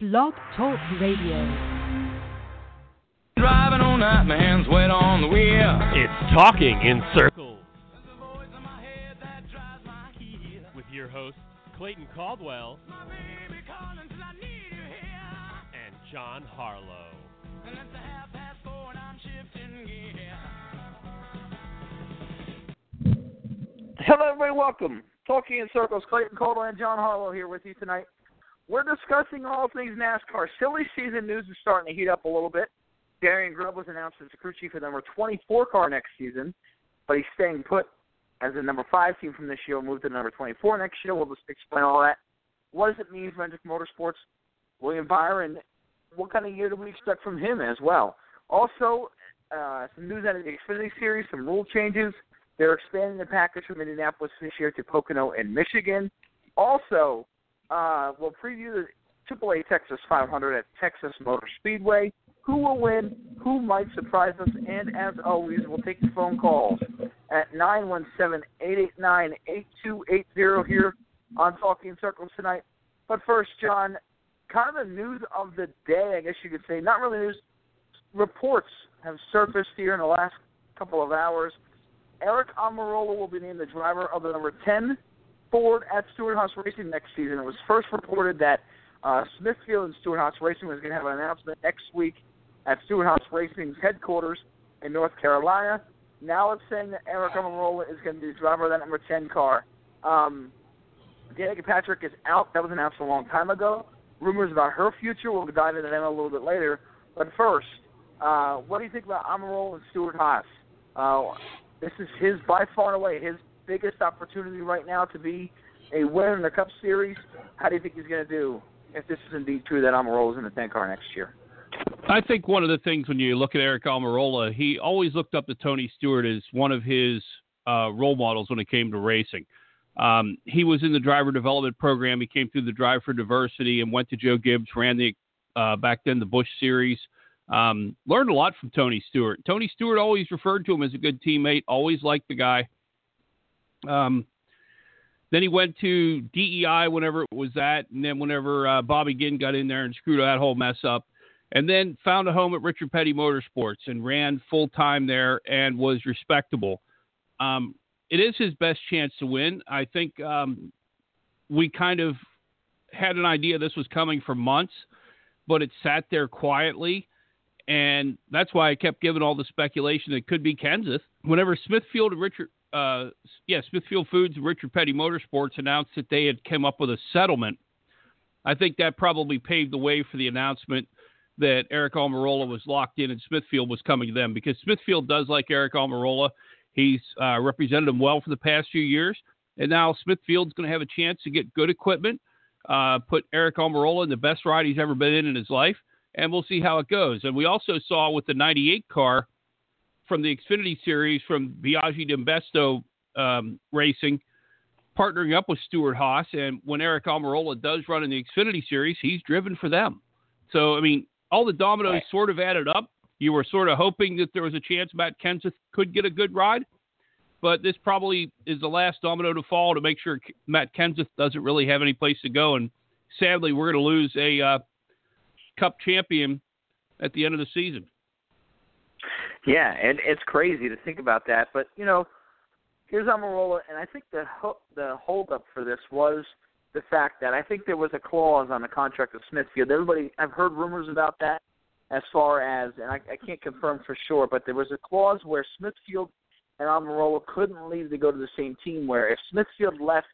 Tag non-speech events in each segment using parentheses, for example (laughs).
Blog Talk Radio. Driving all night, my hands wet on the wheel. It's Talking in Circles with your hosts, Clayton Caldwell and John Harlow. Hello, everybody. Welcome. Talking in Circles, Clayton Caldwell and John Harlow here with you tonight. We're discussing all things NASCAR. Silly season news is starting to heat up a little bit. Darian Grubb was announced as the crew chief of the number 24 car next season, but he's staying put as the number 5 team from this year. We'll move to number 24 next year. We'll just explain all that. What does it mean for Hendrick Motorsports? William Byron, what kind of year do we expect from him as well? Also, uh, some news out of the Xfinity Series, some rule changes. They're expanding the package from Indianapolis this year to Pocono and Michigan. Also, uh, we'll preview the AAA Texas 500 at Texas Motor Speedway. Who will win? Who might surprise us? And as always, we'll take the phone calls at 917-889-8280 here on Talking Circles tonight. But first, John, kind of the news of the day, I guess you could say. Not really news. Reports have surfaced here in the last couple of hours. Aric Almirola will be named the driver of the number 10 Ford at Stewart-Haas Racing next season. It was first reported that uh, Smithfield and Stewart-Haas Racing was going to have an announcement next week at Stewart-Haas Racing's headquarters in North Carolina. Now it's saying that Aric Almirola is going to be the driver of that number 10 car. Um, Danica Patrick is out. That was announced a long time ago. Rumors about her future. We'll dive into them a little bit later. But first, uh, what do you think about Almirola and Stewart-Haas? Uh, this is his, by far and away, his biggest opportunity right now to be a winner in the Cup Series. How do you think he's going to do if this is indeed true that Almirola is in the 10 car next year? I think one of the things when you look at Aric Almirola, he always looked up to Tony Stewart as one of his uh, role models when it came to racing. Um, he was in the driver development program. He came through the Drive for Diversity and went to Joe Gibbs, ran the uh, back then the Bush Series. Um, learned a lot from Tony Stewart. Tony Stewart always referred to him as a good teammate. Always liked the guy. Um, then he went to DEI whenever it was that, and then whenever uh, Bobby Ginn got in there and screwed that whole mess up, and then found a home at Richard Petty Motorsports and ran full time there and was respectable. Um, it is his best chance to win. I think um, we kind of had an idea this was coming for months, but it sat there quietly. And that's why I kept giving all the speculation it could be Kenseth. Whenever Smithfield and Richard uh, yeah, Smithfield Foods and Richard Petty Motorsports announced that they had come up with a settlement. I think that probably paved the way for the announcement that Aric Almirola was locked in and Smithfield was coming to them because Smithfield does like Aric Almirola. He's uh, represented him well for the past few years, and now Smithfield's going to have a chance to get good equipment, uh, put Aric Almirola in the best ride he's ever been in in his life, and we'll see how it goes. And we also saw with the 98 car from the Xfinity Series from Biagi-DenBeste um, Racing, partnering up with Stewart-Haas. And when Aric Almirola does run in the Xfinity Series, he's driven for them. So, I mean, all the dominoes right. sort of added up. You were sort of hoping that there was a chance Matt Kenseth could get a good ride, but this probably is the last domino to fall to make sure Matt Kenseth doesn't really have any place to go. And sadly, we're going to lose a uh, Cup champion at the end of the season. Yeah, and it's crazy to think about that. But you know, here's Almirola, and I think the ho- the holdup for this was the fact that I think there was a clause on the contract of Smithfield. Everybody, I've heard rumors about that, as far as, and I, I can't confirm for sure, but there was a clause where Smithfield and Almirola couldn't leave to go to the same team. Where if Smithfield left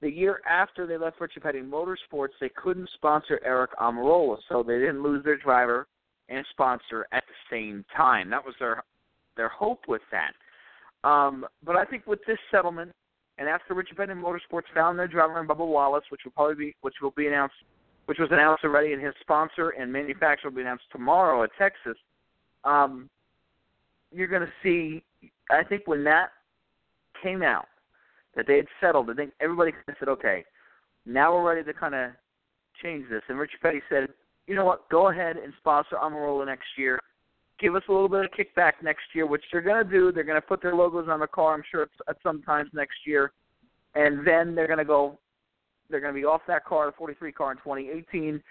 the year after they left Richard Petty Motorsports, they couldn't sponsor Aric Almirola, so they didn't lose their driver and sponsor at the same time. That was their their hope with that. Um, but I think with this settlement, and after Richard Petty Motorsports found their driver in Bubba Wallace, which will probably be which will be announced, which was announced already, and his sponsor and manufacturer will be announced tomorrow at Texas. Um, you're going to see. I think when that came out, that they had settled, I think everybody kind of said, okay, now we're ready to kind of change this. And Richard Petty said, you know what, go ahead and sponsor Almirola next year. Give us a little bit of kickback next year, which they're going to do. They're going to put their logos on the car, I'm sure, at some times next year. And then they're going to go, they're going to be off that car, the 43 car in 2018.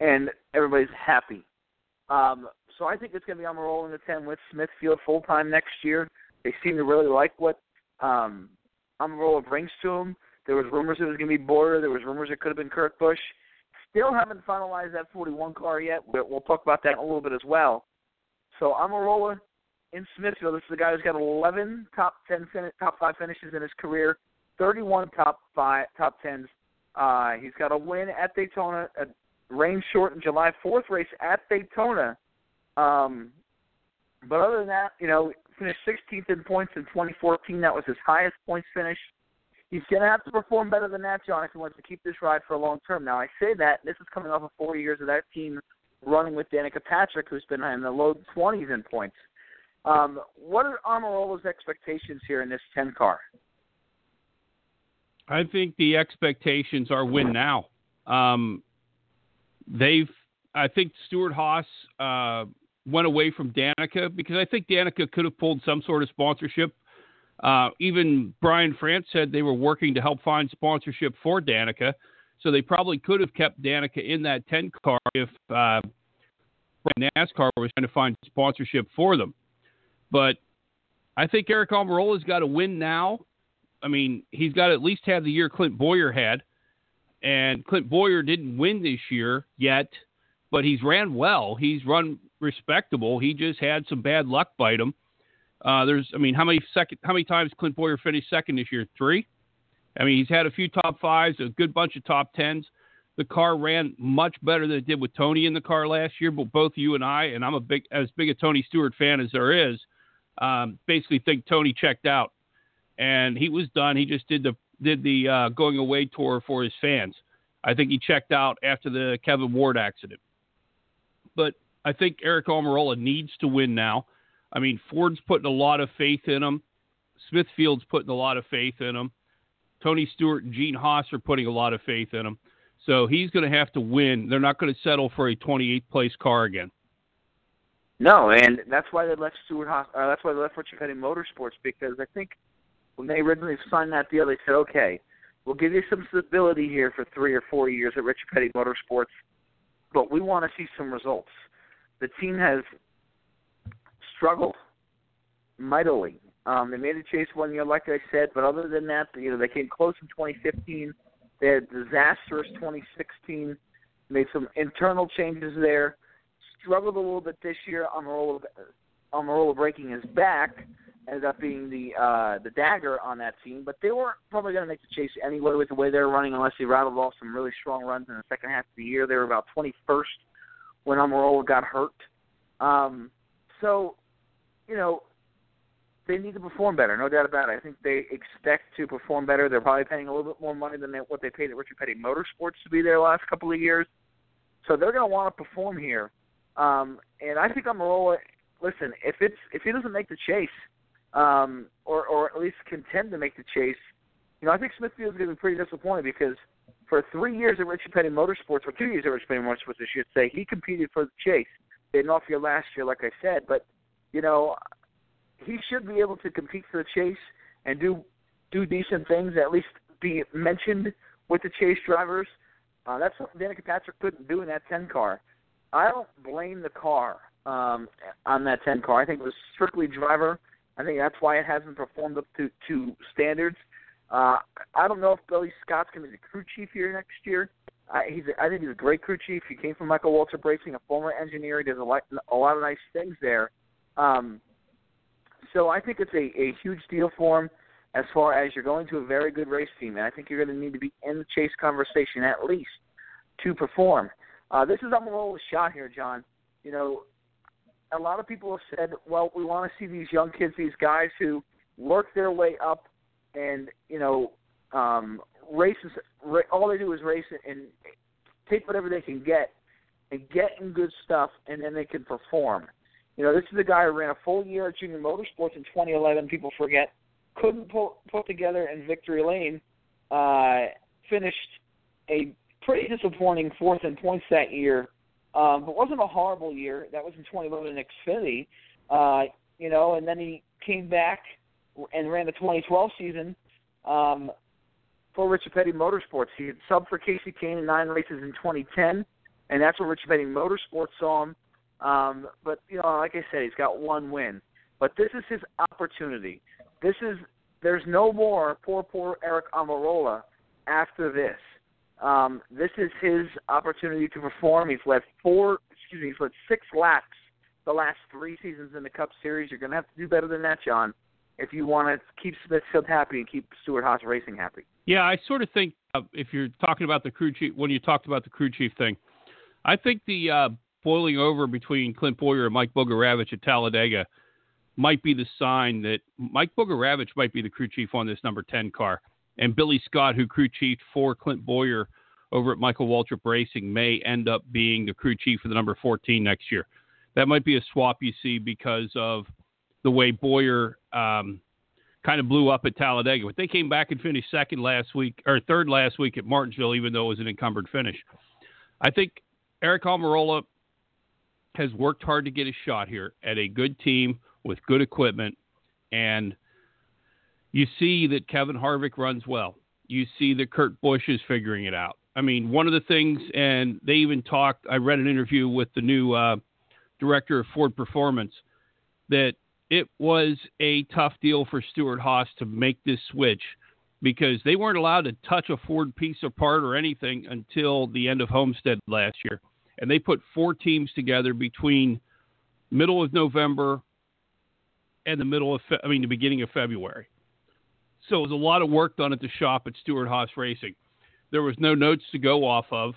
and everybody's happy. Um, so I think it's going to be Almirola in the 10 with Smithfield full time next year. They seem to really like what um, Almirola brings to them. There was rumors it was going to be Bowyer. There was rumors it could have been Kurt Busch. Still haven't finalized that 41 car yet, we'll talk about that in a little bit as well. So Almirola in Smithfield. This is the guy who's got 11 top 10 fin- top five finishes in his career, 31 top five top tens. Uh, he's got a win at Daytona, a rain shortened July 4th race at Daytona. Um, but other than that, you know, finished 16th in points in 2014. That was his highest points finish. He's going to have to perform better than that, John, if he wants to keep this ride for a long term. Now, I say that this is coming off of four years of that team running with Danica Patrick, who's been in the low 20s in points. Um, what are Almirola's expectations here in this 10 car? I think the expectations are win now. Um, they've, I think Stewart-Haas uh, went away from Danica because I think Danica could have pulled some sort of sponsorship. Uh, even Brian France said they were working to help find sponsorship for Danica, so they probably could have kept Danica in that 10 car if uh, NASCAR was trying to find sponsorship for them. But I think Aric Almirola's got to win now. I mean, he's got to at least have the year Clint Bowyer had. And Clint Bowyer didn't win this year yet, but he's ran well. He's run respectable. He just had some bad luck bite him. Uh, there's, I mean, how many second, how many times Clint Bowyer finished second this year? Three. I mean, he's had a few top fives, a good bunch of top tens. The car ran much better than it did with Tony in the car last year. But both you and I, and I'm a big, as big a Tony Stewart fan as there is, um, basically think Tony checked out, and he was done. He just did the did the uh, going away tour for his fans. I think he checked out after the Kevin Ward accident. But I think Aric Almirola needs to win now. I mean, Ford's putting a lot of faith in him. Smithfield's putting a lot of faith in him. Tony Stewart and Gene Haas are putting a lot of faith in him. So he's going to have to win. They're not going to settle for a 28th place car again. No, and that's why they left Stewart Haas. Uh, that's why they left Richard Petty Motorsports because I think when they originally signed that deal, they said, "Okay, we'll give you some stability here for three or four years at Richard Petty Motorsports, but we want to see some results." The team has struggled mightily. Um, they made a chase one year, like I said, but other than that, you know, they came close in 2015. They had disastrous 2016. Made some internal changes there struggled a little bit this year. Almirola, Almirola breaking his back ended up being the uh, the dagger on that team, but they weren't probably going to make the chase anyway with the way they were running, unless they rattled off some really strong runs in the second half of the year. They were about 21st when Almirola got hurt. Um, so, you know, they need to perform better, no doubt about it. I think they expect to perform better. They're probably paying a little bit more money than they, what they paid at Richard Petty Motorsports to be there the last couple of years. So they're going to want to perform here. Um, and I think Almirola, listen, if it's if he doesn't make the chase, um, or or at least contend to make the chase, you know, I think Smithfield's going to be pretty disappointed because for three years at Richard Petty Motorsports, or two years at Richard Petty Motorsports, I should say, he competed for the chase. They didn't off year last year, like I said, but you know, he should be able to compete for the chase and do do decent things, at least be mentioned with the chase drivers. Uh, that's something Danica Patrick couldn't do in that 10 car. I don't blame the car um, on that 10 car. I think it was strictly driver. I think that's why it hasn't performed up to to standards. Uh, I don't know if Billy Scott's going to be the crew chief here next year. I, he's a, I think he's a great crew chief. He came from Michael Waltrip Racing, a former engineer. He does a lot, a lot of nice things there. Um, so I think it's a, a huge deal for him as far as you're going to a very good race team, and I think you're going to need to be in the chase conversation at least to perform. Uh, this is Almirola's shot here, John. You know, a lot of people have said, well, we want to see these young kids, these guys who work their way up and, you know, um, races, ra- all they do is race and take whatever they can get and get in good stuff, and then they can perform. You know, this is a guy who ran a full year at Junior Motorsports in 2011. People forget couldn't pull, put together in victory lane. Uh, finished a pretty disappointing fourth in points that year, um, but wasn't a horrible year. That was in 2011 in Xfinity, uh, you know, and then he came back and ran the 2012 season um, for Richard Petty Motorsports. He had sub for Kasey Kahne in nine races in 2010. and that's where Petty Motorsports saw him. Um, but you know, like I said, he's got one win. But this is his opportunity. This is there's no more poor poor Aric Almirola after this. Um, this is his opportunity to perform. He's led four, excuse me, he's led six laps the last three seasons in the Cup Series. You're going to have to do better than that, John, if you want to keep Smithfield happy and keep Stewart-Haas Racing happy. Yeah, I sort of think uh, if you're talking about the crew chief, when you talked about the crew chief thing, I think the uh, boiling over between Clint Bowyer and Mike Bugarewicz at Talladega might be the sign that Mike Bugarewicz might be the crew chief on this number 10 car. And Billy Scott, who crew chiefed for Clint Bowyer over at Michael Waltrip Racing, may end up being the crew chief for the number 14 next year. That might be a swap you see because of the way Bowyer um, kind of blew up at Talladega. But they came back and finished second last week or third last week at Martinsville, even though it was an encumbered finish. I think Aric Almirola has worked hard to get a shot here at a good team with good equipment, and you see that Kevin Harvick runs well. You see that Kurt Busch is figuring it out. I mean, one of the things, and they even talked. I read an interview with the new uh, director of Ford Performance that it was a tough deal for Stewart-Haas to make this switch because they weren't allowed to touch a Ford piece of part or anything until the end of Homestead last year. And they put four teams together between middle of November and the middle of, Fe- I mean, the beginning of February. So it was a lot of work done at the shop at Stewart-Haas Racing. There was no notes to go off of.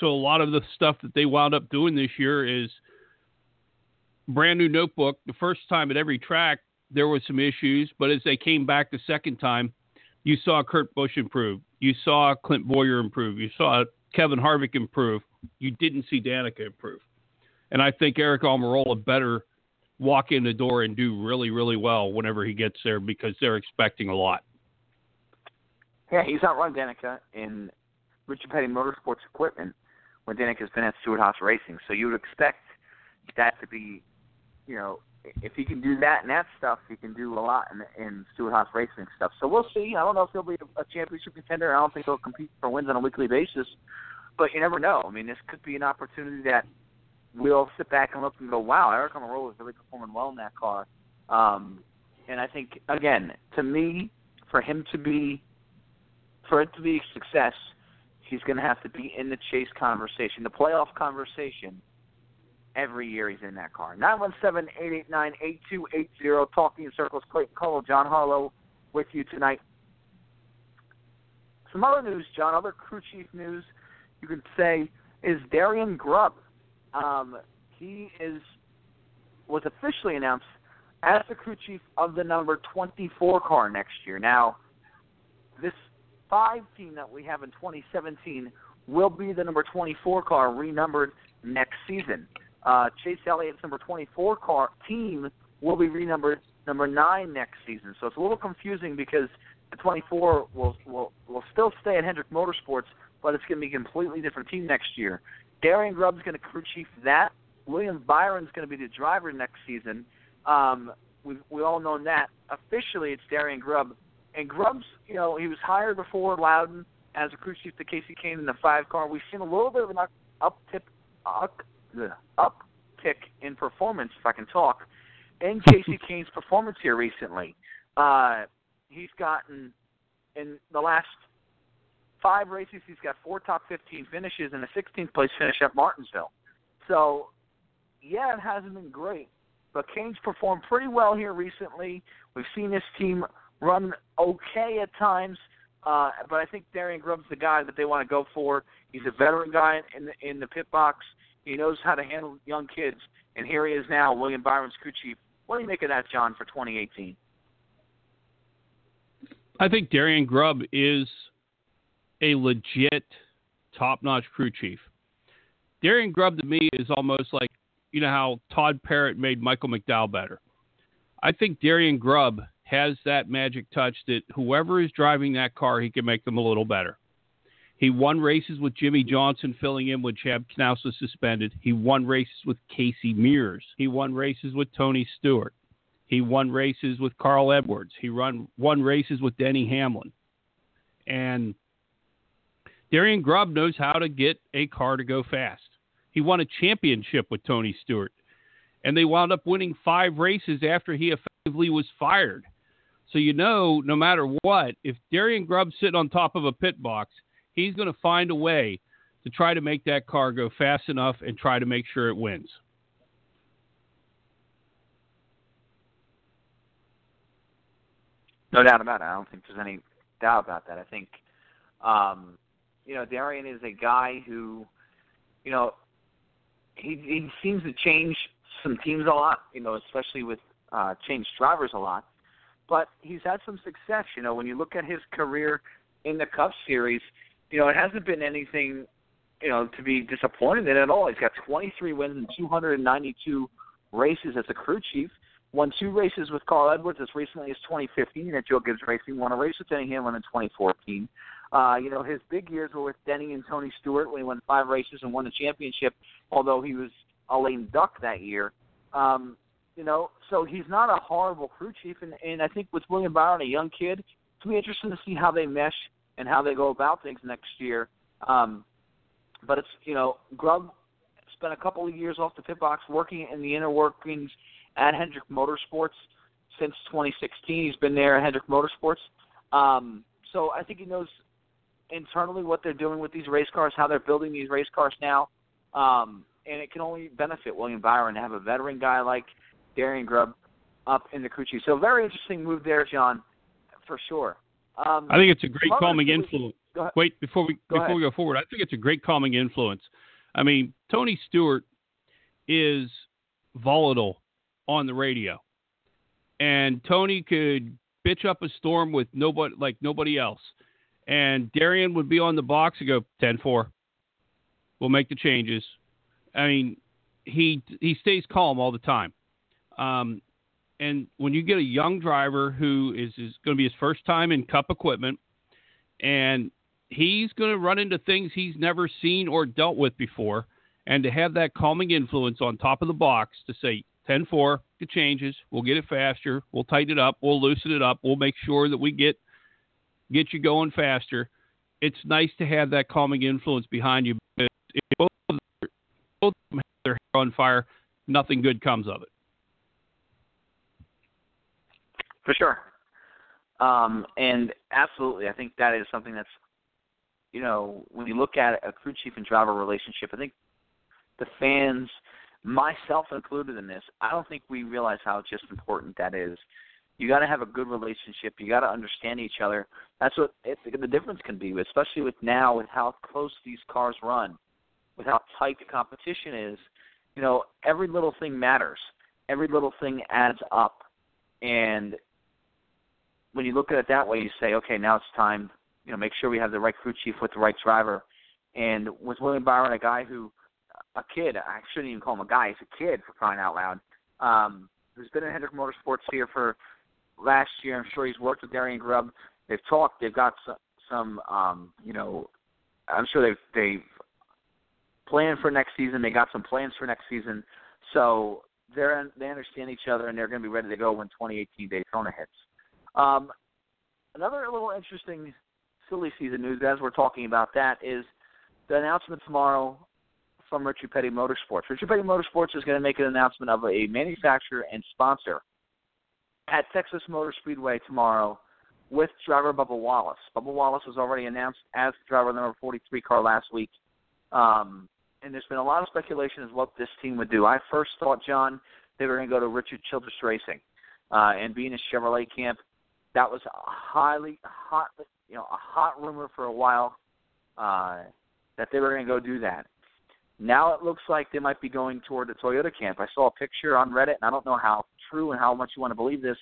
So a lot of the stuff that they wound up doing this year is brand new notebook. The first time at every track, there were some issues, but as they came back the second time, you saw Kurt Busch improve. You saw Clint Bowyer improve. You saw Kevin Harvick improve. You didn't see Danica improve. And I think Aric Almirola better walk in the door and do really, really well whenever he gets there because they're expecting a lot. Yeah, he's outrun Danica in Richard Petty Motorsports equipment when Danica's been at Stewart-Haas Racing. So you would expect that to be, you know, if he can do that and that stuff, he can do a lot in, in Stewart-Haas Racing stuff. So we'll see. I don't know if he'll be a championship contender. I don't think he'll compete for wins on a weekly basis, but you never know. I mean, this could be an opportunity that we'll sit back and look and go, wow, Aric Almirola is really performing well in that car. Um, and I think, again, to me, for him to be, for it to be a success, he's going to have to be in the chase conversation, the playoff conversation. Every year he's in that car. Nine one seven eight eight nine eight two eight zero. Talking in circles. Clayton Cole, John Harlow, with you tonight. Some other news, John. Other crew chief news, you could say, is Darian Grubb um, he is was officially announced as the crew chief of the number 24 car next year. Now, this five team that we have in 2017 will be the number 24 car renumbered next season. Uh, Chase Elliott's number 24 car team will be renumbered number nine next season. So it's a little confusing because the 24 will will will still stay at Hendrick Motorsports, but it's going to be a completely different team next year. Darian Grubb's going to crew chief that. William Byron's going to be the driver next season. Um, we've we all know that. Officially, it's Darian Grubb. And Grubb's, you know, he was hired before Loudon as a crew chief to Kasey Kahne in the five car. We've seen a little bit of an up tip, up, uptick in performance, if I can talk, in (laughs) Kasey Kahne's performance here recently. Uh, he's gotten in the last five races, he's got four top 15 finishes and a 16th place finish at Martinsville. So, yeah, it hasn't been great, but Kahne's performed pretty well here recently. We've seen this team run okay at times, uh, but I think Darian Grubb's the guy that they want to go for. He's a veteran guy in the in the pit box. He knows how to handle young kids, and here he is now, William Byron's crew chief. What do you make of that, John, for 2018? I think Darian Grubb is a legit top notch crew chief. Darian Grubb to me is almost like, you know, how Todd Parrott made Michael McDowell better. I think Darian Grubb has that magic touch that whoever is driving that car, he can make them a little better. He won races with Jimmie Johnson filling in when Chad Knaus was suspended. He won races with Casey Mears. He won races with Tony Stewart. He won races with Carl Edwards. He run won races with Denny Hamlin. And Darian Grubb knows how to get a car to go fast. He won a championship with Tony Stewart. And they wound up winning five races after he effectively was fired. So you know, no matter what, if Darian Grubb's sitting on top of a pit box, he's going to find a way to try to make that car go fast enough and try to make sure it wins. No doubt about it. I don't think there's any doubt about that. I think, um, you know, Darian is a guy who, you know, he he seems to change some teams a lot. You know, especially with uh, change drivers a lot. But he's had some success. You know, when you look at his career in the Cup Series, you know, it hasn't been anything, you know, to be disappointed in at all. He's got 23 wins in 292 races as a crew chief won two races with Carl Edwards as recently as 2015 at Joe Gibbs Racing, won a race with Denny Hamlin in 2014. Uh, you know, his big years were with Denny and Tony Stewart when he won five races and won the championship, although he was a lame duck that year. Um, you know, so he's not a horrible crew chief, and, and I think with William Byron, a young kid, it's going to be interesting to see how they mesh and how they go about things next year. Um, but it's, you know, Grubb spent a couple of years off the pit box working in the inner workings at Hendrick Motorsports since 2016. He's been there at Hendrick Motorsports. Um, so I think he knows internally what they're doing with these race cars, how they're building these race cars now. Um, and it can only benefit William Byron to have a veteran guy like Darian Grubb up in the crew chief. So very interesting move there, John, for sure. Um, I think it's a great calming influence. Wait, before we go before ahead. we go forward, I think it's a great calming influence. I mean, Tony Stewart is volatile on the radio. And Tony could bitch up a storm with nobody like nobody else. And Darian would be on the box and go 10-4. We'll make the changes. I mean, he he stays calm all the time. Um, and when you get a young driver who is, is going to be his first time in Cup equipment, and he's going to run into things he's never seen or dealt with before, and to have that calming influence on top of the box to say, 10 4, the changes. We'll get it faster. We'll tighten it up. We'll loosen it up. We'll make sure that we get get you going faster. It's nice to have that calming influence behind you. But if both of them, both of them have their hair on fire, nothing good comes of it. For sure. Um, and absolutely, I think that is something that's, you know, when you look at a crew chief and driver relationship, I think the fans – myself included in this, I don't think we realize how just important that is. You got to have a good relationship. You got to understand each other. That's what it, the difference can be, especially with now with how close these cars run, with how tight the competition is. You know, every little thing matters. Every little thing adds up, and when you look at it that way, you say, okay, now it's time. You know, make sure we have the right crew chief with the right driver. And with William Byron, a guy who a kid. I shouldn't even call him a guy. He's a kid for crying out loud. Um, who's been in Hendrick Motorsports here for last year. I'm sure he's worked with Darian Grubb. They've talked. They've got some, some um, you know, I'm sure they've they've planned for next season. They got some plans for next season. So they're they understand each other and they're going to be ready to go when 2018 Daytona hits. Um, another little interesting silly season news as we're talking about that is the announcement tomorrow from Richard Petty Motorsports. Richard Petty Motorsports is going to make an announcement of a manufacturer and sponsor at Texas Motor Speedway tomorrow with driver Bubba Wallace. Bubba Wallace was already announced as driver of the number 43 car last week. Um, and there's been a lot of speculation as what this team would do. I first thought, John, they were going to go to Richard Childress Racing. Uh, and being a Chevrolet camp, that was a highly hot, you know, a hot rumor for a while uh, that they were going to go do that. Now it looks like they might be going toward the Toyota camp. I saw a picture on Reddit, and I don't know how true and how much you want to believe this,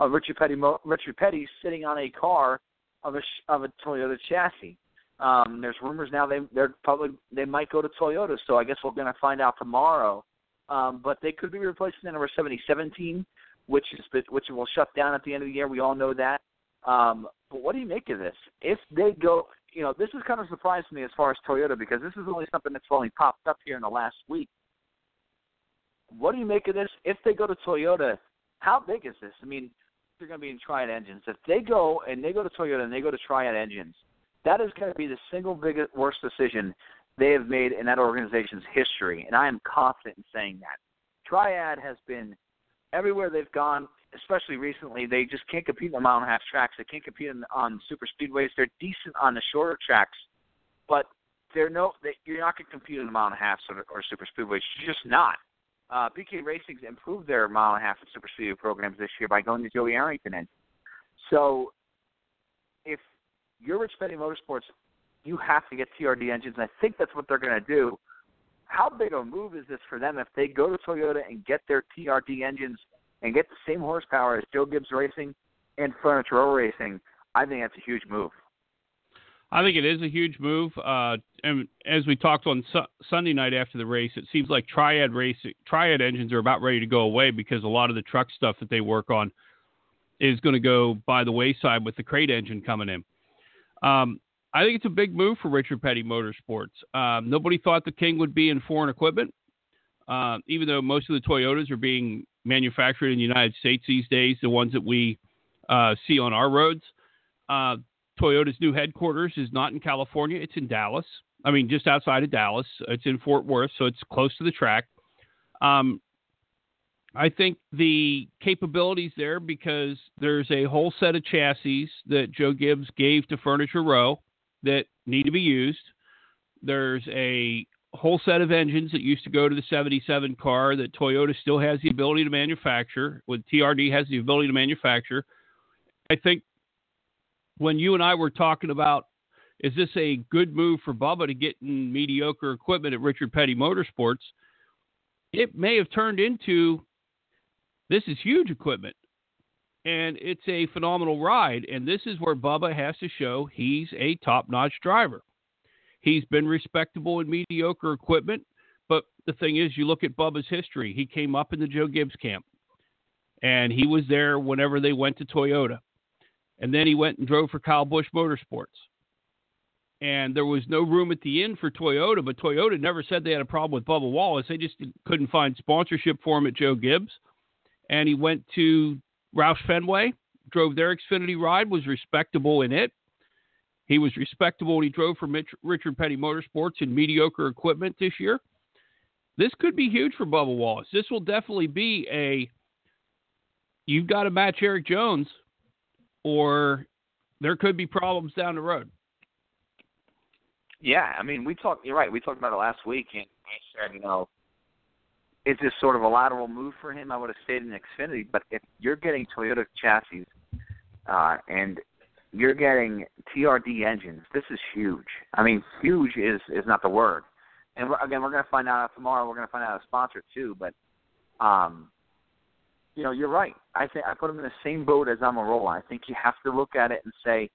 of Richard Petty, Richard Petty sitting on a car of a of a Toyota chassis. Um, there's rumors now they they're probably they might go to Toyota, so I guess we're going to find out tomorrow. Um, but they could be replacing the number 7017, which is which will shut down at the end of the year. We all know that. Um, but what do you make of this? If they go, you know, this is kind of surprised me as far as Toyota because this is only something that's only popped up here in the last week. What do you make of this? If they go to Toyota, how big is this? I mean, they're going to be in Triad engines. If they go and they go to Toyota and they go to Triad engines, that is going to be the single biggest worst decision they have made in that organization's history, and I am confident in saying that. Triad has been everywhere they've gone, especially recently. They just can't compete in the mile and a half tracks. They can't compete in, on super speedways. They're decent on the shorter tracks, but they're no. They, you're not going to compete in the mile and a half or, or super speedways. You're just not. Uh, BK Racing's improved their mile and a half and super speedway programs this year by going to Joey Arrington engine. So, if you're Rich Petty Motorsports you have to get TRD engines. And I think that's what they're going to do. How big a move is this for them if they go to Toyota and get their TRD engines and get the same horsepower as Joe Gibbs Racing and Furniture Row Racing? I think that's a huge move. I think it is a huge move. Uh, and as we talked on su- Sunday night after the race, it seems like Triad racing, Triad engines are about ready to go away because a lot of the truck stuff that they work on is going to go by the wayside with the crate engine coming in. Um, I think it's a big move for Richard Petty Motorsports. Um, nobody thought the King would be in foreign equipment, uh, even though most of the Toyotas are being manufactured in the United States these days, the ones that we uh, see on our roads. Uh, Toyota's new headquarters is not in California, it's in Dallas. I mean, just outside of Dallas. It's in Fort Worth, so it's close to the track. Um, I think the capabilities there because there's a whole set of chassis that Joe Gibbs gave to Furniture Row that need to be used. There's a whole set of engines that used to go to the 77 car that Toyota still has the ability to manufacture, with TRD has the ability to manufacture. I think when you and I were talking about is this a good move for Bubba to get in mediocre equipment at Richard Petty Motorsports, it may have turned into this is huge equipment and it's a phenomenal ride. And this is where Bubba has to show he's a top notch driver. He's been respectable in mediocre equipment, but the thing is, you look at Bubba's history. He came up in the Joe Gibbs camp, and he was there whenever they went to Toyota. And then he went and drove for Kyle Busch Motorsports. And there was no room at the inn for Toyota, but Toyota never said they had a problem with Bubba Wallace. They just couldn't find sponsorship for him at Joe Gibbs. And he went to Roush Fenway drove their Xfinity ride, was respectable in it. He was respectable when he drove for Mitch, Richard Petty Motorsports in mediocre equipment this year. This could be huge for Bubba Wallace. This will definitely be a you've got to match Erik Jones, or there could be problems down the road. Yeah, I mean, we talked. You're right. We talked about it last week, and I said, you know, is this sort of a lateral move for him? I would have stayed in Xfinity. But if you're getting Toyota chassis uh, and you're getting TRD engines, this is huge. I mean, huge is is not the word. And we're, again, we're going to find out tomorrow. We're going to find out a sponsor too. But um, you know, you're right. I think I put him in the same boat as Almirola. I think you have to look at it and say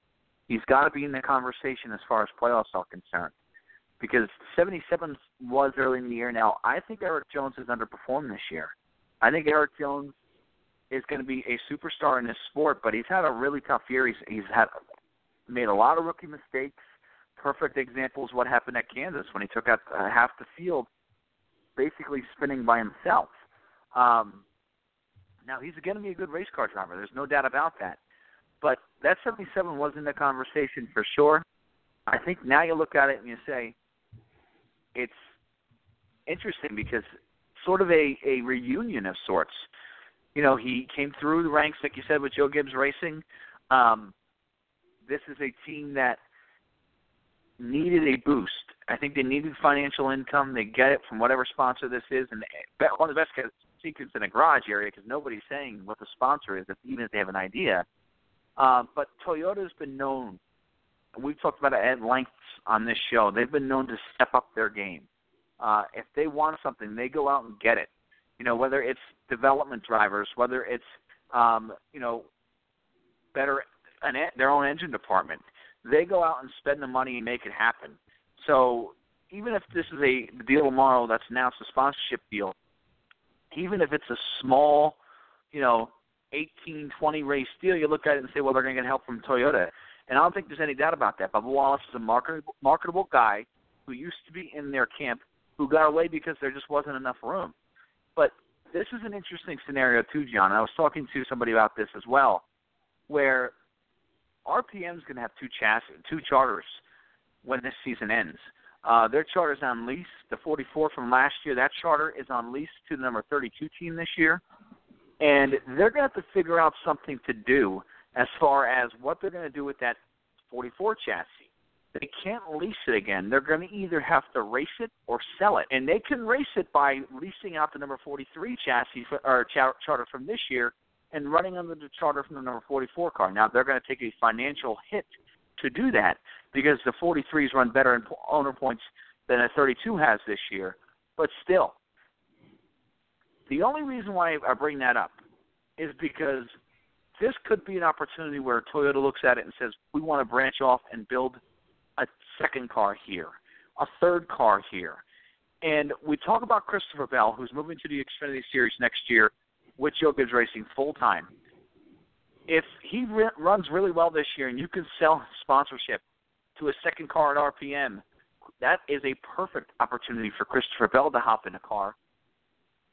he's got to be in the conversation as far as playoffs are concerned because 77 was early in the year. Now, I think Erik Jones has underperformed this year. I think Erik Jones is going to be a superstar in this sport, but he's had a really tough year. He's, he's had made a lot of rookie mistakes. Perfect example is what happened at Kansas when he took out uh, half the field, basically spinning by himself. Um, now he's going to be a good race car driver. There's no doubt about that. But that 77 was in the conversation for sure. I think now you look at it and you say, it's interesting because sort of a, a reunion of sorts. You know, he came through the ranks, like you said, with Joe Gibbs Racing. Um, this is a team that needed a boost. I think they needed financial income. They get it from whatever sponsor this is, and one of the best secrets in a garage area because nobody's saying what the sponsor is, even if they have an idea. Uh, but Toyota's been known. We've talked about it at length on this show. They've been known to step up their game. Uh, if they want something, they go out and get it. You know, whether it's development drivers, whether it's um, you know better an, their own engine department, they go out and spend the money and make it happen. So even if this is a deal tomorrow that's announced a sponsorship deal, even if it's a small, you know, 18, 20 race deal, you look at it and say, well, they're going to get help from Toyota. And I don't think there's any doubt about that. Bubba Wallace is a marketable, marketable guy who used to be in their camp who got away because there just wasn't enough room. But this is an interesting scenario too, John. I was talking to somebody about this as well, where RPM is going to have two chassis, two charters when this season ends. Uh, their charter is on lease. The 44 from last year, that charter is on lease to the number 32 team this year. And they're going to have to figure out something to do as far as what they're going to do with that 44 chassis. They can't lease it again. They're going to either have to race it or sell it. And they can race it by leasing out the number 43 chassis for, or charter from this year and running under the charter from the number 44 car. Now, they're going to take a financial hit to do that because the 43s run better in owner points than a 32 has this year. But still, the only reason why I bring that up is because this could be an opportunity where Toyota looks at it and says, we want to branch off and build a second car here, a third car here. And we talk about Christopher Bell, who's moving to the Xfinity Series next year with Joe Gibbs Racing full time if he re- runs really well this year and you can sell sponsorship to a second car at RPM, that is a perfect opportunity for Christopher Bell to hop in a car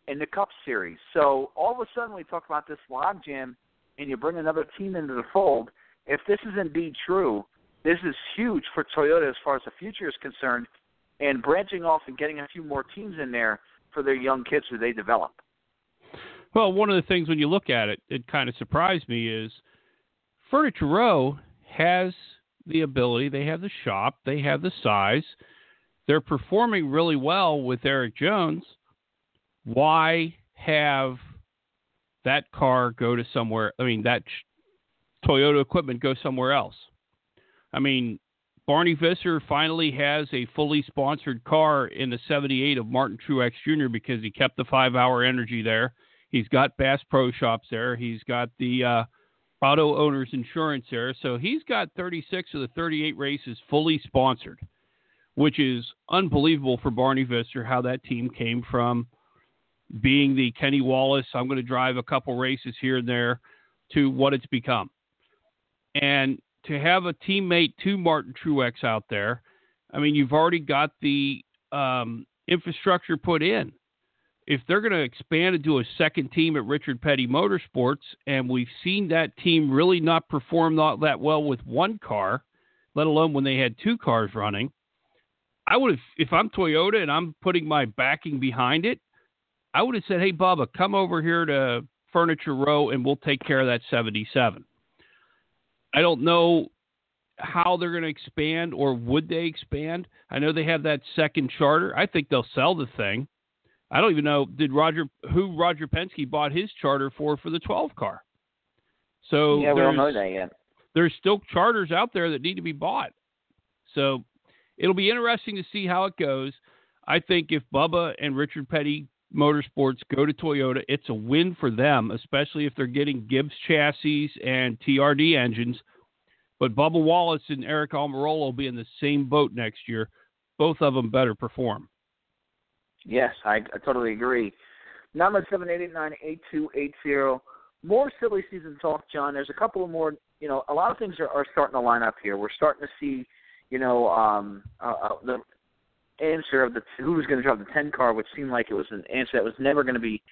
in the Cup Series. So all of a sudden we talk about this logjam and you bring another team into the fold. If this is indeed true, this is huge for Toyota as far as the future is concerned and branching off and getting a few more teams in there for their young kids who they develop. Well, one of the things when you look at it, it kind of surprised me is Furniture Row has the ability, they have the shop, they have the size, they're performing really well with Erik Jones. Why have that car go to somewhere? I mean, that Toyota equipment go somewhere else. I mean, Barney Visser finally has a fully sponsored car in the 78 of Martin Truex Jr. because he kept the five hour energy there. He's got Bass Pro Shops there. He's got the uh, Auto Owners Insurance there. So he's got 36 of the 38 races fully sponsored, which is unbelievable for Barney Visser how that team came from being the Kenny Wallace, I'm going to drive a couple races here and there, to what it's become. And to have a teammate to Martin Truex out there, I mean, you've already got the um, infrastructure put in if they're going to expand into a second team at Richard Petty Motorsports, and we've seen that team really not perform not that well with one car, let alone when they had two cars running. I would have, if I'm Toyota and I'm putting my backing behind it, I would have said, "Hey, Bubba, come over here to Furniture Row and we'll take care of that 77." I don't know how they're going to expand or would they expand. I know they have that second charter. I think they'll sell the thing. I don't even know did Roger who Roger Penske bought his charter for for the 12 car. So yeah, we don't know that yet. There's still charters out there that need to be bought. So it'll be interesting to see how it goes. I think if Bubba and Richard Petty Motorsports go to Toyota, it's a win for them, especially if they're getting Gibbs chassis and TRD engines. But Bubba Wallace and Aric Almirola will be in the same boat next year. Both of them better perform. Yes, I, I totally agree. Number seven eight eight nine eight two eight zero. More silly season talk, John. There's a couple of more. You know, a lot of things are, are starting to line up here. We're starting to see, you know, um, uh, uh, the answer of the who was going to drive the ten car, which seemed like it was an answer that was never going to be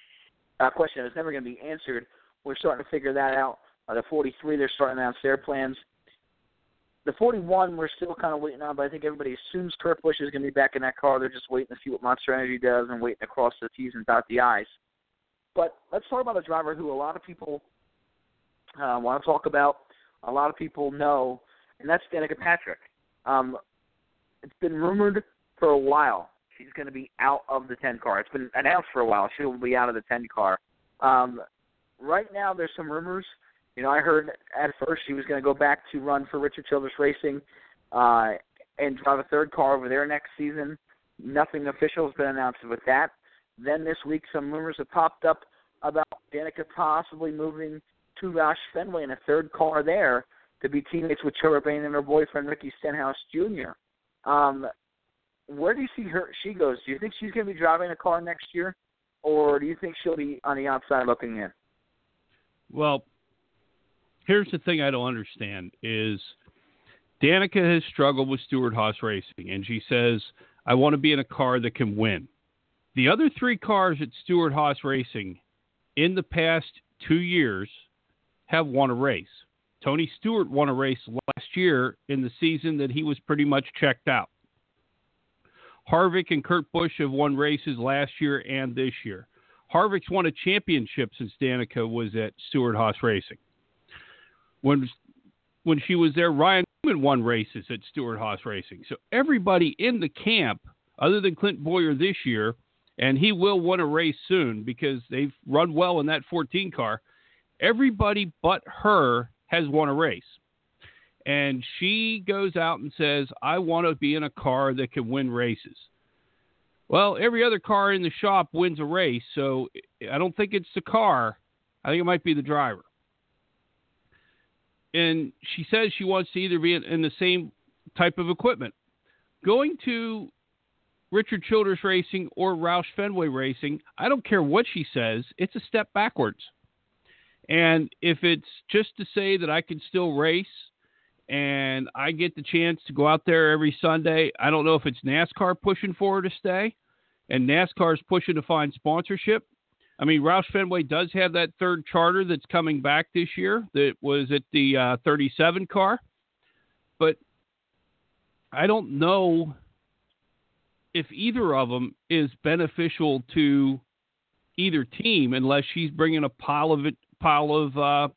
a question that was never going to be answered. We're starting to figure that out. Uh, the 43, they're starting to announce their plans. The 41, we're still kind of waiting on, but I think everybody assumes Kurt Busch is going to be back in that car. They're just waiting to see what Monster Energy does and waiting to cross the T's and dot the I's. But let's talk about a driver who a lot of people uh, want to talk about, a lot of people know, and that's Danica Patrick. Um, it's been rumored for a while she's going to be out of the 10 car. It's been announced for a while she will be out of the 10 car. Um, right now, there's some rumors you know, I heard at first she was going to go back to run for Richard Childress Racing uh, and drive a third car over there next season. Nothing official has been announced with that. Then this week, some rumors have popped up about Danica possibly moving to Roush Fenway in a third car there to be teammates with Trevor Bayne and her boyfriend Ricky Stenhouse Jr. Um, where do you see her? She goes. Do you think she's going to be driving a car next year, or do you think she'll be on the outside looking in? Well, here's the thing I don't understand is Danica has struggled with Stewart-Haas Racing, and she says, I want to be in a car that can win. The other three cars at Stewart-Haas Racing in the past two years have won a race. Tony Stewart won a race last year in the season that he was pretty much checked out. Harvick and Kurt Busch have won races last year and this year. Harvick's won a championship since Danica was at Stewart-Haas Racing. When when she was there, Ryan Newman won races at Stewart-Haas Racing. So everybody in the camp, other than Clint Bowyer this year, and he will win a race soon because they've run well in that 14 car. Everybody but her has won a race. And she goes out and says, I want to be in a car that can win races. Well, every other car in the shop wins a race, so I don't think it's the car. I think it might be the driver. And she says she wants to either be in, in the same type of equipment. Going to Richard Childress Racing or Roush Fenway Racing, I don't care what she says, it's a step backwards. And if it's just to say that I can still race and I get the chance to go out there every Sunday. I don't know if it's NASCAR pushing for her to stay, and NASCAR's pushing to find sponsorship. I mean, Roush Fenway does have that third charter that's coming back this year that was at the uh, 37 car, but I don't know if either of them is beneficial to either team unless she's bringing a pile of it, pile of uh,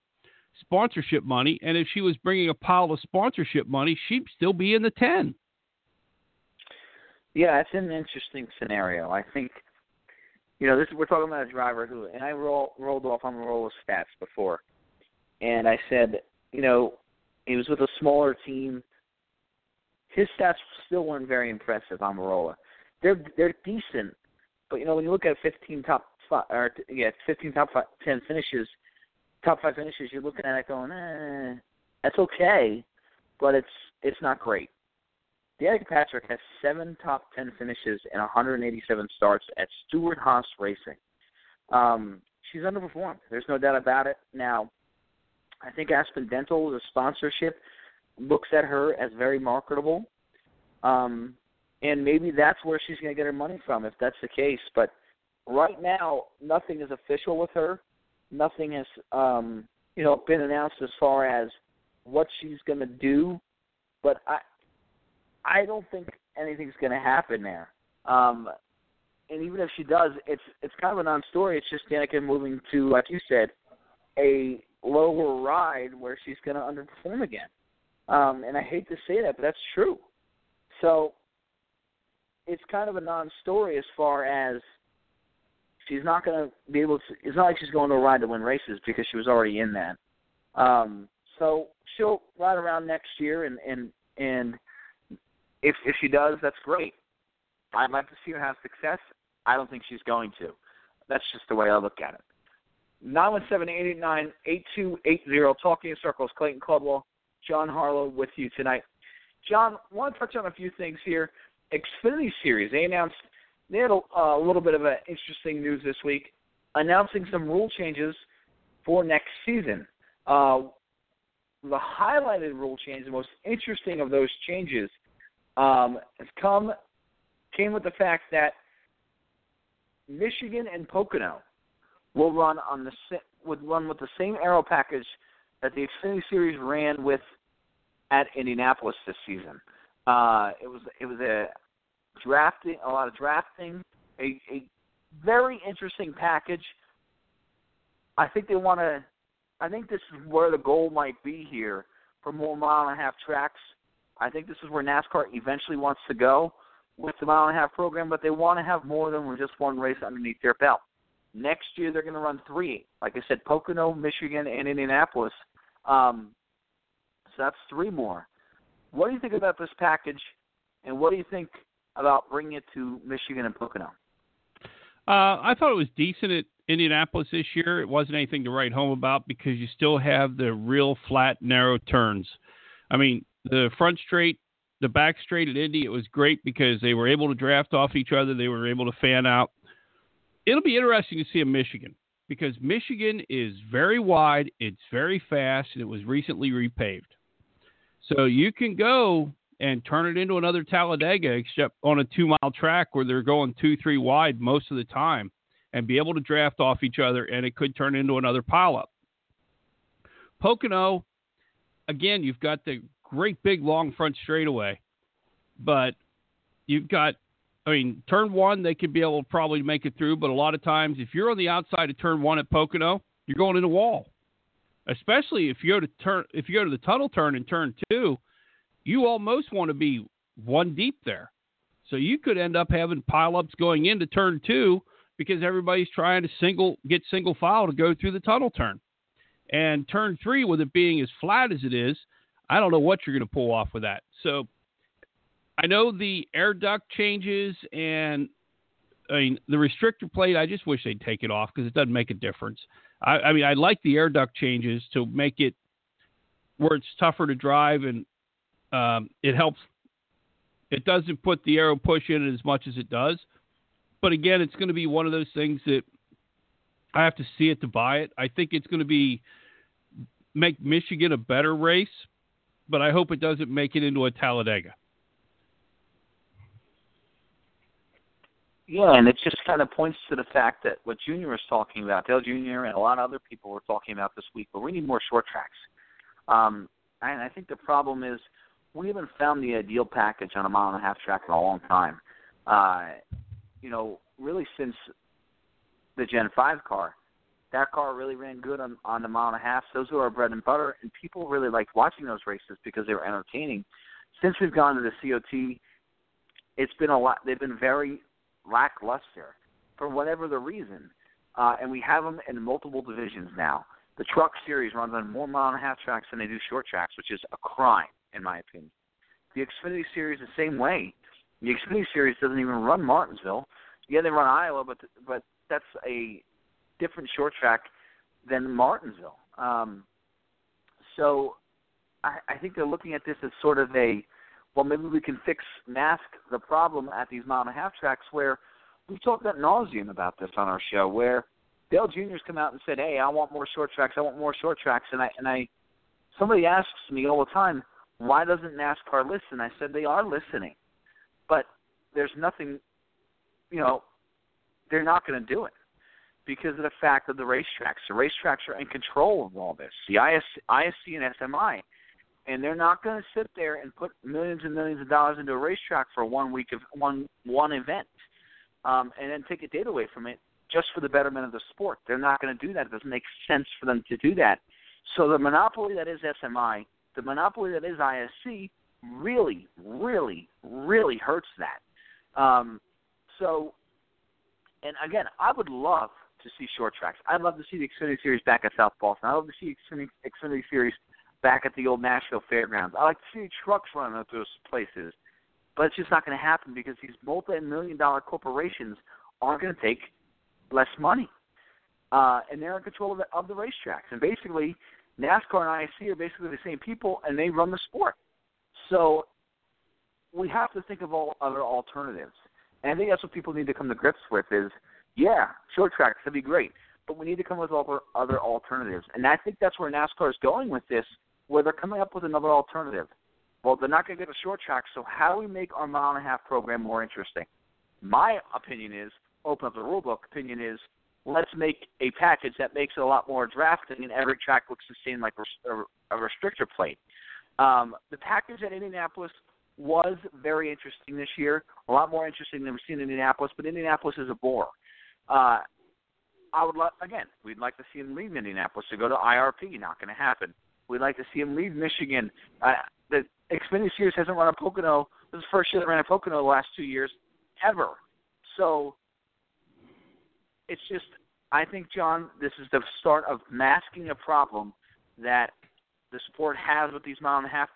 sponsorship money, and if she was bringing a pile of sponsorship money, she'd still be in the ten. Yeah, it's an interesting scenario. I think, you know, this we're talking about a driver who, and I roll, rolled off on a roll of stats before, and I said, you know, he was with a smaller team. His stats still weren't very impressive Almirola. They're they're decent, but you know when you look at 15 top five, or yeah, 15 top five, 10 finishes, top five finishes, you're looking at it going, eh, that's okay, but it's it's not great. Danica Patrick has seven top ten finishes and 187 starts at Stewart-Haas Racing. Um, she's underperformed. There's no doubt about it. Now, I think Aspen Dental, the sponsorship, looks at her as very marketable. Um, and maybe that's where she's going to get her money from if that's the case. But right now, nothing is official with her nothing has um, you know been announced as far as what she's going to do, but I I don't think anything's going to happen there. Um, and even if she does, it's it's kind of a non-story. It's just Danica moving to, like you said, a lower ride where she's going to underperform again. Um, and I hate to say that, but that's true. So it's kind of a non-story as far as she's not going to be able to. It's not like she's going to ride to win races because she was already in that. Um, so she'll ride around next year, and and and if if she does, that's great. I'd like to see her have success. I don't think she's going to. That's just the way I look at it. Nine one seven eight eight nine eight two eight zero. Talking in circles. Clayton Caldwell, John Harlow with you tonight. John, I want to touch on a few things here. Xfinity Series. They announced they had a, a little bit of an interesting news this week, announcing some rule changes for next season. Uh, the highlighted rule change, the most interesting of those changes, um, has come came with the fact that Michigan and Pocono will run on the would run with the same aero package that the Xfinity Series ran with at Indianapolis this season. Uh, it was it was a drafting, a lot of drafting, a, a very interesting package. I think they want to. I think this is where the goal might be here for more mile and a half tracks. I think this is where NASCAR eventually wants to go with the mile and a half program, but they want to have more than just one race underneath their belt. Next year they're going to run three. Like I said, Pocono, Michigan, and Indianapolis. Um, so that's three more. What do you think about this package, and what do you think about bringing it to Michigan and Pocono? Uh, I thought it was decent at Indianapolis this year. It wasn't anything to write home about because you still have the real flat, narrow turns. I mean, the front straight, the back straight at Indy, it was great because they were able to draft off each other. They were able to fan out. It'll be interesting to see in Michigan because Michigan is very wide, it's very fast, and it was recently repaved. So you can go and turn it into another Talladega, except on a two mile track where they're going two, three wide most of the time and be able to draft off each other, and it could turn into another pileup. Pocono, again, you've got the great big long front straightaway, but you've got I mean, turn one, they could be able to probably make it through, but a lot of times, if you're on the outside of turn one at Pocono, you're going in a wall. Especially if you go to turn, if you go to the tunnel turn in turn two, you almost want to be one deep there. So you could end up having pileups going into turn two because everybody's trying to single get single file to go through the tunnel turn. And turn three, with it being as flat as it is, I don't know what you're going to pull off with that. So I know the air duct changes and I mean the restrictor plate. I just wish they'd take it off because it doesn't make a difference. I, I mean I like the air duct changes to make it where it's tougher to drive and um, it helps. It doesn't put the aero push in as much as it does, but again, it's going to be one of those things that I have to see it to buy it. I think it's going to be make Michigan a better race, but I hope it doesn't make it into a Talladega. Yeah, and it just kind of points to the fact that what Junior was talking about, Dale Junior and a lot of other people were talking about this week, but we need more short tracks. Um, and I think the problem is we haven't found the ideal package on a mile and a half track in a long time. Uh, you know, really since the Gen 5 car. That car really ran good on, on the mile and a half. Those are our bread and butter, and people really liked watching those races because they were entertaining. Since we've gone to the COT, it's been a lot. They've been very lackluster for whatever the reason. Uh, and we have them in multiple divisions now. The truck series runs on more mile and a half tracks than they do short tracks, which is a crime, in my opinion. The Xfinity series the same way. The Xfinity series doesn't even run Martinsville. Yeah, they run Iowa, but but that's a different short track than Martinsville. Um, so I, I think they're looking at this as sort of a well, maybe we can fix mask the problem at these mile and a half tracks where we've talked at nauseum about this on our show where Dale Junior's come out and said, "Hey, I want more short tracks. I want more short tracks." And I and I somebody asks me all the time, "Why doesn't NASCAR listen?" I said they are listening, but there's nothing, you know, they're not going to do it because of the fact of the racetracks. The racetracks are in control of all this. The ISC, ISC and SMI and they're not going to sit there and put millions and millions of dollars into a racetrack for one week of one one event, um, and then take a date away from it just for the betterment of the sport. They're not going to do that. It doesn't make sense for them to do that. So the monopoly that is SMI, the monopoly that is ISC, really, really, really hurts that. Um, so, and again, I would love to see short tracks. I'd love to see the Xfinity Series back at South Boston. I'd love to see Xfinity, Xfinity Series back at the old Nashville Fairgrounds. I like to see trucks running at those places, but it's just not going to happen because these multi-million dollar corporations aren't going to take less money, uh, and they're in control of the, of the racetracks. And basically, NASCAR and ISC are basically the same people, and they run the sport. So we have to think of all other alternatives. And I think that's what people need to come to grips with is, yeah, short tracks would be great, but we need to come up with other, other alternatives. And I think that's where NASCAR is going with this where they're coming up with another alternative. Well, they're not going to get a short track, so how do we make our mile and a half program more interesting? My opinion is open up the rule book. Opinion is let's make a package that makes it a lot more drafting, and every track looks the same like a, restrictor plate. Um, the package at Indianapolis was very interesting this year, a lot more interesting than we've seen in Indianapolis, but Indianapolis is a bore. Uh, I would like again, we'd like to see him leave Indianapolis to go to IRP. Not going to happen. We'd like to see him leave Michigan. Uh, the Xfinity Series hasn't run a Pocono. This is the first year that ran a Pocono the last two years ever. So it's just, I think, John, this is the start of masking a problem that the sport has with these mile and a half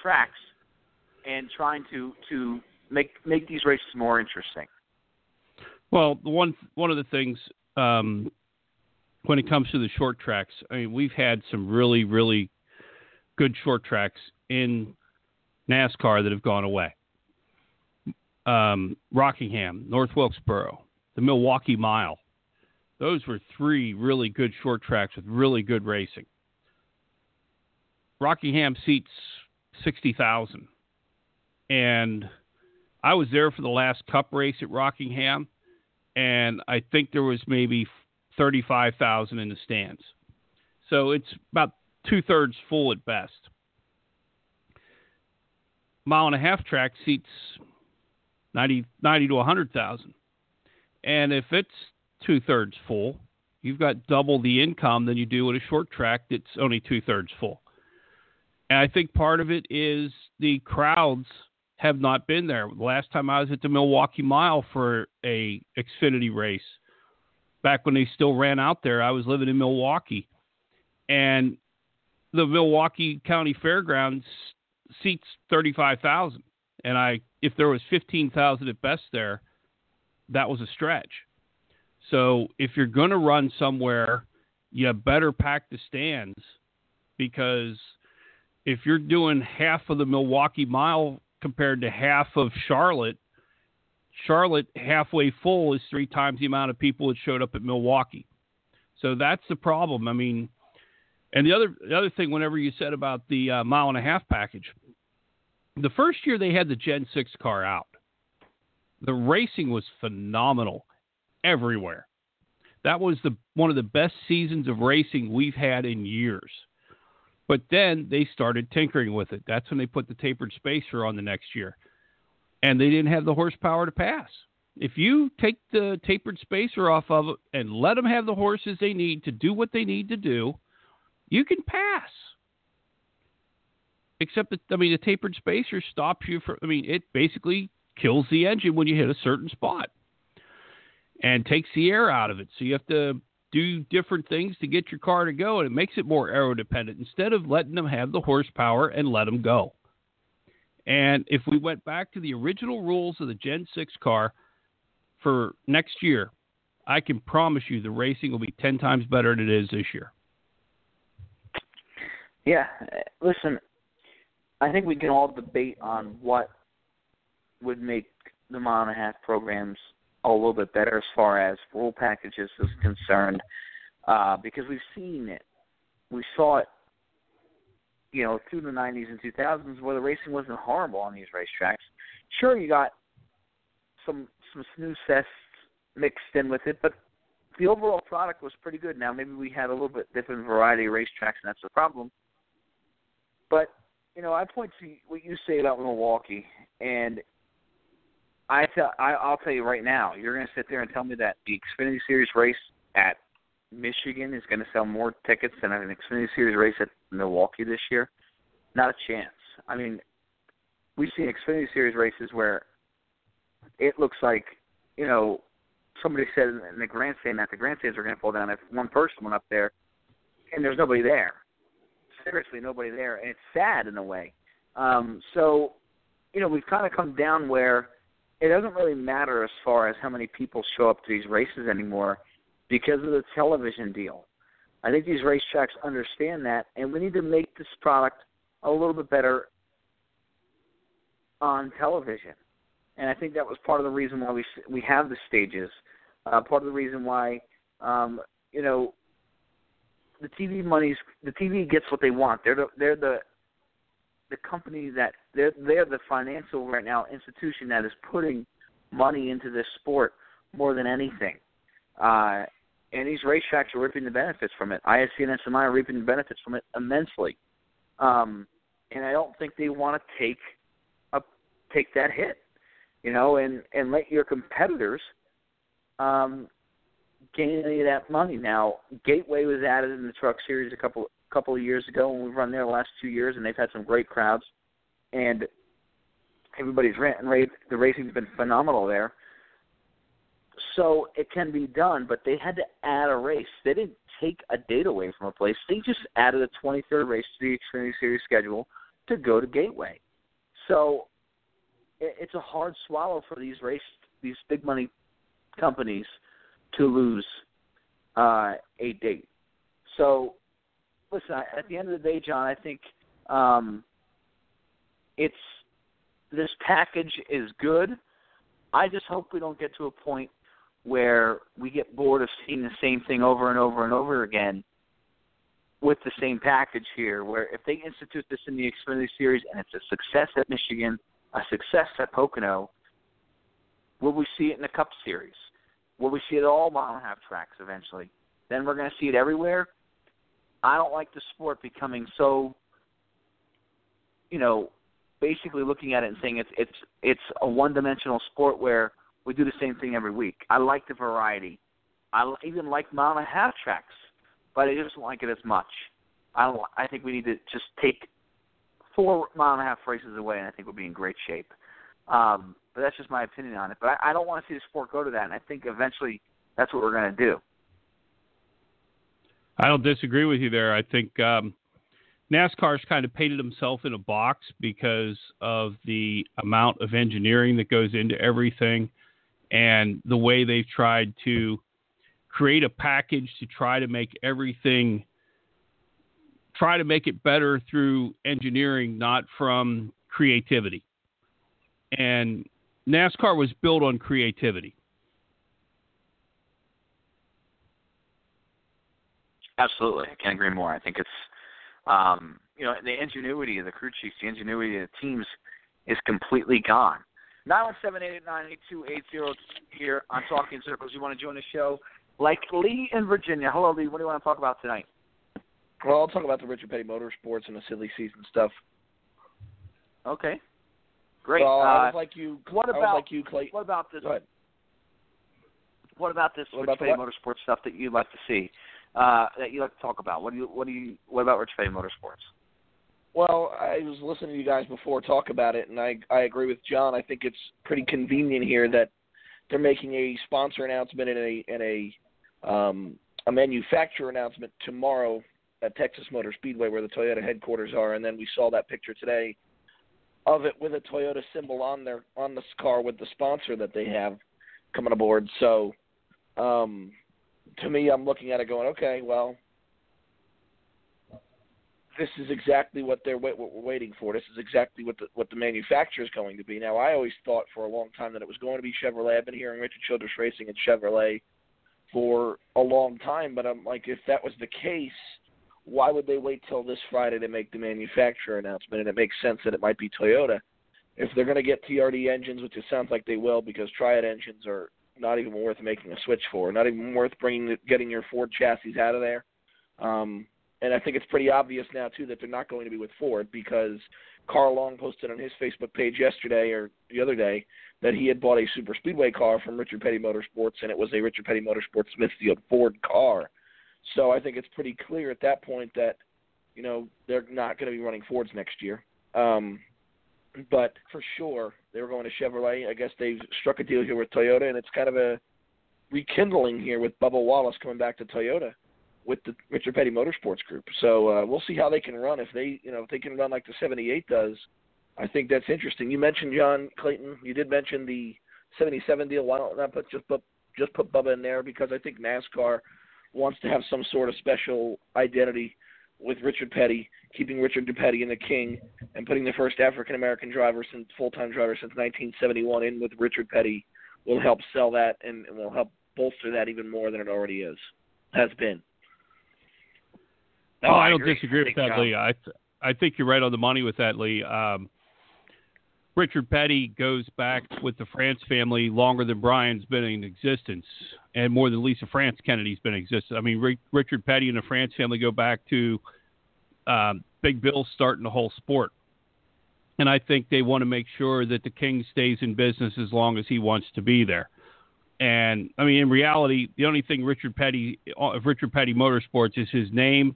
tracks and trying to to make make these races more interesting. Well, one one of the things um, when it comes to the short tracks, I mean, we've had some really really good short tracks in NASCAR that have gone away. Um, Rockingham, North Wilkesboro, the Milwaukee Mile. Those were three really good short tracks with really good racing. Rockingham seats 60,000. And I was there for the last cup race at Rockingham, and I think there was maybe 35,000 in the stands. So it's about two thirds full at best. Mile and a half track seats 90, 90 to 100,000. And if it's two thirds full, you've got double the income than you do at a short track that's only two thirds full. And I think part of it is the crowds have not been there. The last time I was at the Milwaukee Mile for a Xfinity race, back when they still ran out there, I was living in Milwaukee, and the Milwaukee County Fairgrounds seats thirty five thousand, and I if there was fifteen thousand at best there, that was a stretch. So if you're going to run somewhere, you better pack the stands because if you're doing half of the Milwaukee Mile compared to half of Charlotte, Charlotte halfway full is three times the amount of people that showed up at Milwaukee. So that's the problem. I mean, and the other the other thing, whenever you said about the uh, mile and a half package, the first year they had the Gen Six car out, the racing was phenomenal everywhere. That was the one of the best seasons of racing we've had in years. But then they started tinkering with it. That's when they put the tapered spacer on the next year. And they didn't have the horsepower to pass. If you take the tapered spacer off of it and let them have the horses they need to do what they need to do, you can pass. Except that I mean the tapered spacer stops you from I mean it basically kills the engine when you hit a certain spot and takes the air out of it. So you have to do different things to get your car to go, and it makes it more aero dependent instead of letting them have the horsepower and let them go. And if we went back to the original rules of the Gen 6 car for next year, I can promise you the racing will be 10 times better than it is this year. Yeah, listen, I think we can all debate on what would make the mile and a half programs a little bit better as far as rule packages is concerned, uh, because we've seen it. We saw it, you know, through the 90s and 2000s where the racing wasn't horrible on these racetracks. Sure, you got some some snooze fests mixed in with it, but the overall product was pretty good. Now maybe we had a little bit different variety of racetracks, and that's the problem. But you know, I point to what you say about Milwaukee, and I tell I, I'll tell you right now, you're going to sit there and tell me that the Xfinity Series race at Michigan is going to sell more tickets than an Xfinity Series race at Milwaukee this year? Not a chance. I mean, we've seen Xfinity Series races where it looks like you know somebody said in the grandstand that the grandstands are going to fall down if one person went up there and there's nobody there. Seriously, nobody there, and it's sad in a way. Um, so, you know, we've kind of come down where it doesn't really matter as far as how many people show up to these races anymore because of the television deal. I think these racetracks understand that, and we need to make this product a little bit better on television. And I think that was part of the reason why we we have the stages. Uh, part of the reason why, um, you know, the TV money's the TV gets what they want. They're the they're the the company that they're they're the financial right now institution that is putting money into this sport more than anything. Uh, and these racetracks are reaping the benefits from it. ISC and SMI are reaping the benefits from it immensely. Um, and I don't think they want to take a take that hit, you know, and and let your competitors um, gain any of that money. Now, Gateway was added in the Truck Series a couple couple of years ago, and we've run there the last two years, and they've had some great crowds, and everybody's rent and rate. The racing's been phenomenal there. So it can be done, but they had to add a race. They didn't take a date away from a place. They just added a 23rd race to the Xfinity Series schedule to go to Gateway. So it's a hard swallow for these race these big money companies to lose uh, a date. So listen, at the end of the day, John, I think um, it's this package is good. I just hope we don't get to a point where we get bored of seeing the same thing over and over and over again with the same package here. Where if they institute this in the Xfinity Series and it's a success at Michigan, a success at Pocono, will we see it in the Cup Series? Will we see it at all mile and a half tracks eventually? Then we're going to see it everywhere. I don't like the sport becoming so, you know, basically looking at it and saying it's it's it's a one-dimensional sport where we do the same thing every week. I like the variety. I even like mile and a half tracks, but I just don't like it as much. I don't. I think we need to just take four mile and a half races away, and I think we'll be in great shape. Um, but that's just my opinion on it. But I, I don't want to see the sport go to that, and I think eventually that's what we're going to do. I don't disagree with you there. I think um, NASCAR's kind of painted himself in a box because of the amount of engineering that goes into everything and the way they've tried to create a package to try to make everything try to make it better through engineering not from creativity and NASCAR was built on creativity Absolutely, I can't agree more. I think it's um, you know the ingenuity of the crew chiefs, the ingenuity of the teams is completely gone. Nine one seven eight eight nine eight two eight zero here on Talking Circles. You want to join the show? Like Lee in Virginia. Hello, Lee. What do you want to talk about tonight? Well, I'll talk about the Richard Petty Motorsports and the silly season stuff. Okay. Great. Well, I uh, was like you. what I about like you, Clay? what about this? What about this What Rich about Petty? Motorsports stuff that you'd like to see? Uh, that you like to talk about? What do you? What do you? What about Rich Petty Motorsports? Well, I was listening to you guys before talk about it, and I I agree with John. I think it's pretty convenient here that they're making a sponsor announcement and a and a um, a manufacturer announcement tomorrow at Texas Motor Speedway, where the Toyota headquarters are, and then we saw that picture today of it with a Toyota symbol on their on this car with the sponsor that they have coming aboard. So, um, to me, I'm looking at it going, okay, well, this is exactly what they're what we're waiting for. This is exactly what the what the manufacturer is going to be. Now, I always thought for a long time that it was going to be Chevrolet. I've been hearing Richard Childress Racing and Chevrolet for a long time, but I'm like, if that was the case, why would they wait till this Friday to make the manufacturer announcement? And it makes sense that it might be Toyota. If they're going to get TRD engines, which it sounds like they will, because Triad engines are not even worth making a switch for, not even worth bringing the, getting your Ford chassis out of there. Um, and I think it's pretty obvious now too that they're not going to be with Ford because Carl Long posted on his Facebook page yesterday or the other day that he had bought a super speedway car from Richard Petty Motorsports and it was a Richard Petty Motorsports Smithfield Ford car. So I think it's pretty clear at that point that you know they're not going to be running Fords next year. Um, but for sure they were going to Chevrolet. I guess they've struck a deal here with Toyota, and it's kind of a rekindling here with Bubba Wallace coming back to Toyota with the Richard Petty Motorsports Group. So uh, we'll see how they can run. If they, you know, if they can run like the '78 does, I think that's interesting. You mentioned John Clayton. You did mention the '77 deal. Why don't not put just put just put Bubba in there because I think NASCAR wants to have some sort of special identity with Richard Petty, keeping Richard Petty in the King, and putting the first African American driver since full time driver since 1971 in with Richard Petty will help sell that and, and will help bolster that even more than it already is has been. oh, I don't agree. disagree with that. Lee. I th- I think you're right on the money with that, Lee. Um, Richard Petty goes back with the France family longer than Brian's been in existence, and more than Lisa France Kennedy's been in existence. I mean, Ri- Richard Petty and the France family go back to um, Big Bill starting the whole sport, and I think they want to make sure that the King stays in business as long as he wants to be there. And I mean, in reality, the only thing Richard Petty of Richard Petty Motorsports is his name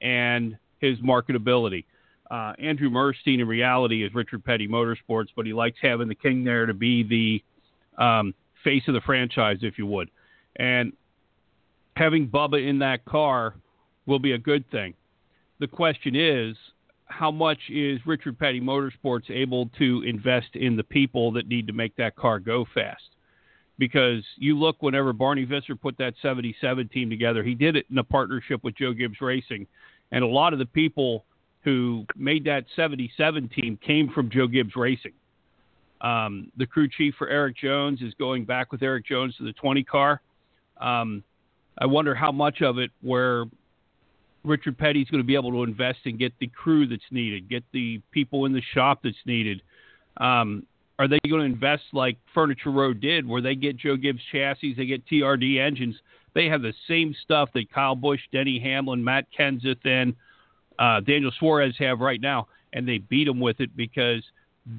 and his marketability. Uh, Andrew Murstein, in reality, is Richard Petty Motorsports, but he likes having the King there to be the um, face of the franchise, if you would. And having Bubba in that car will be a good thing. The question is, how much is Richard Petty Motorsports able to invest in the people that need to make that car go fast? Because you look whenever Barney Visser put that 77 team together, he did it in a partnership with Joe Gibbs Racing. And a lot of the people who made that 77 team came from Joe Gibbs Racing. Um, the crew chief for Erik Jones is going back with Erik Jones to the 20 car. Um, I wonder how much of it where Richard Petty's going to be able to invest and get the crew that's needed, get the people in the shop that's needed. Um, are they going to invest like Furniture Row did, where they get Joe Gibbs chassis, they get TRD engines? They have the same stuff that Kyle Busch, Denny Hamlin, Matt Kenseth, and uh, Daniel Suarez have right now. and they beat them with it because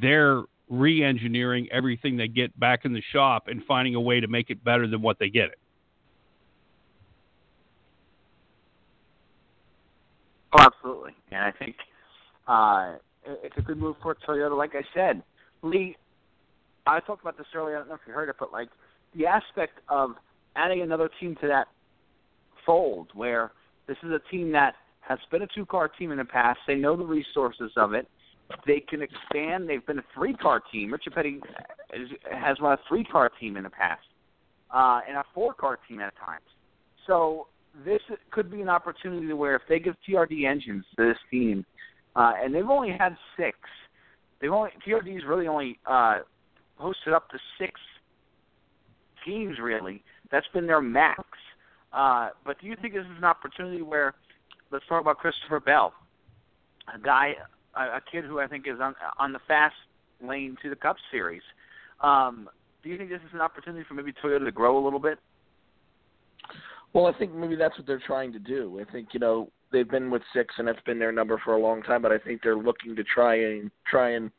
they're re-engineering everything they get back in the shop and finding a way to make it better than what they get it. Oh, absolutely. And I think uh, it's a good move for Toyota. Like I said, Lee, I talked about this earlier. I don't know if you heard it, but like the aspect of adding another team to that fold, where this is a team that has been a two-car team in the past. They know the resources of it. They can expand. They've been a three-car team. Richard Petty has run a three-car team in the past, uh, and a four-car team at times. So this could be an opportunity where if they give TRD engines to this team, uh, and they've only had six, they've only TRD's really only uh, hosted up to six teams. Really, that's been their max. Uh, but do you think this is an opportunity where, let's talk about Christopher Bell, a guy, a, a kid who I think is on on the fast lane to the Cup Series. Um, do you think this is an opportunity for maybe Toyota to grow a little bit? Well, I think maybe that's what they're trying to do. I think you know they've been with six, and that's been their number for a long time. But I think they're looking to try and try and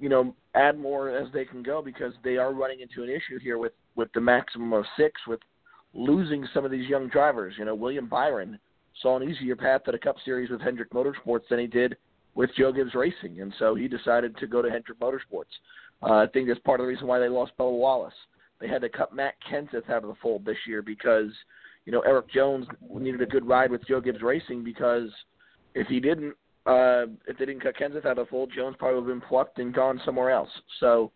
you know add more as they can go because they are running into an issue here with with the maximum of six with losing some of these young drivers. You know, William Byron saw an easier path to the Cup Series with Hendrick Motorsports than he did with Joe Gibbs Racing, and so he decided to go to Hendrick Motorsports. Uh, I think that's part of the reason why they lost Bubba Wallace. They had to cut Matt Kenseth out of the fold this year because you know, Erik Jones needed a good ride with Joe Gibbs Racing because if he didn't, uh, if they didn't cut Kenseth out of the fold, Jones probably would have been plucked and gone somewhere else. So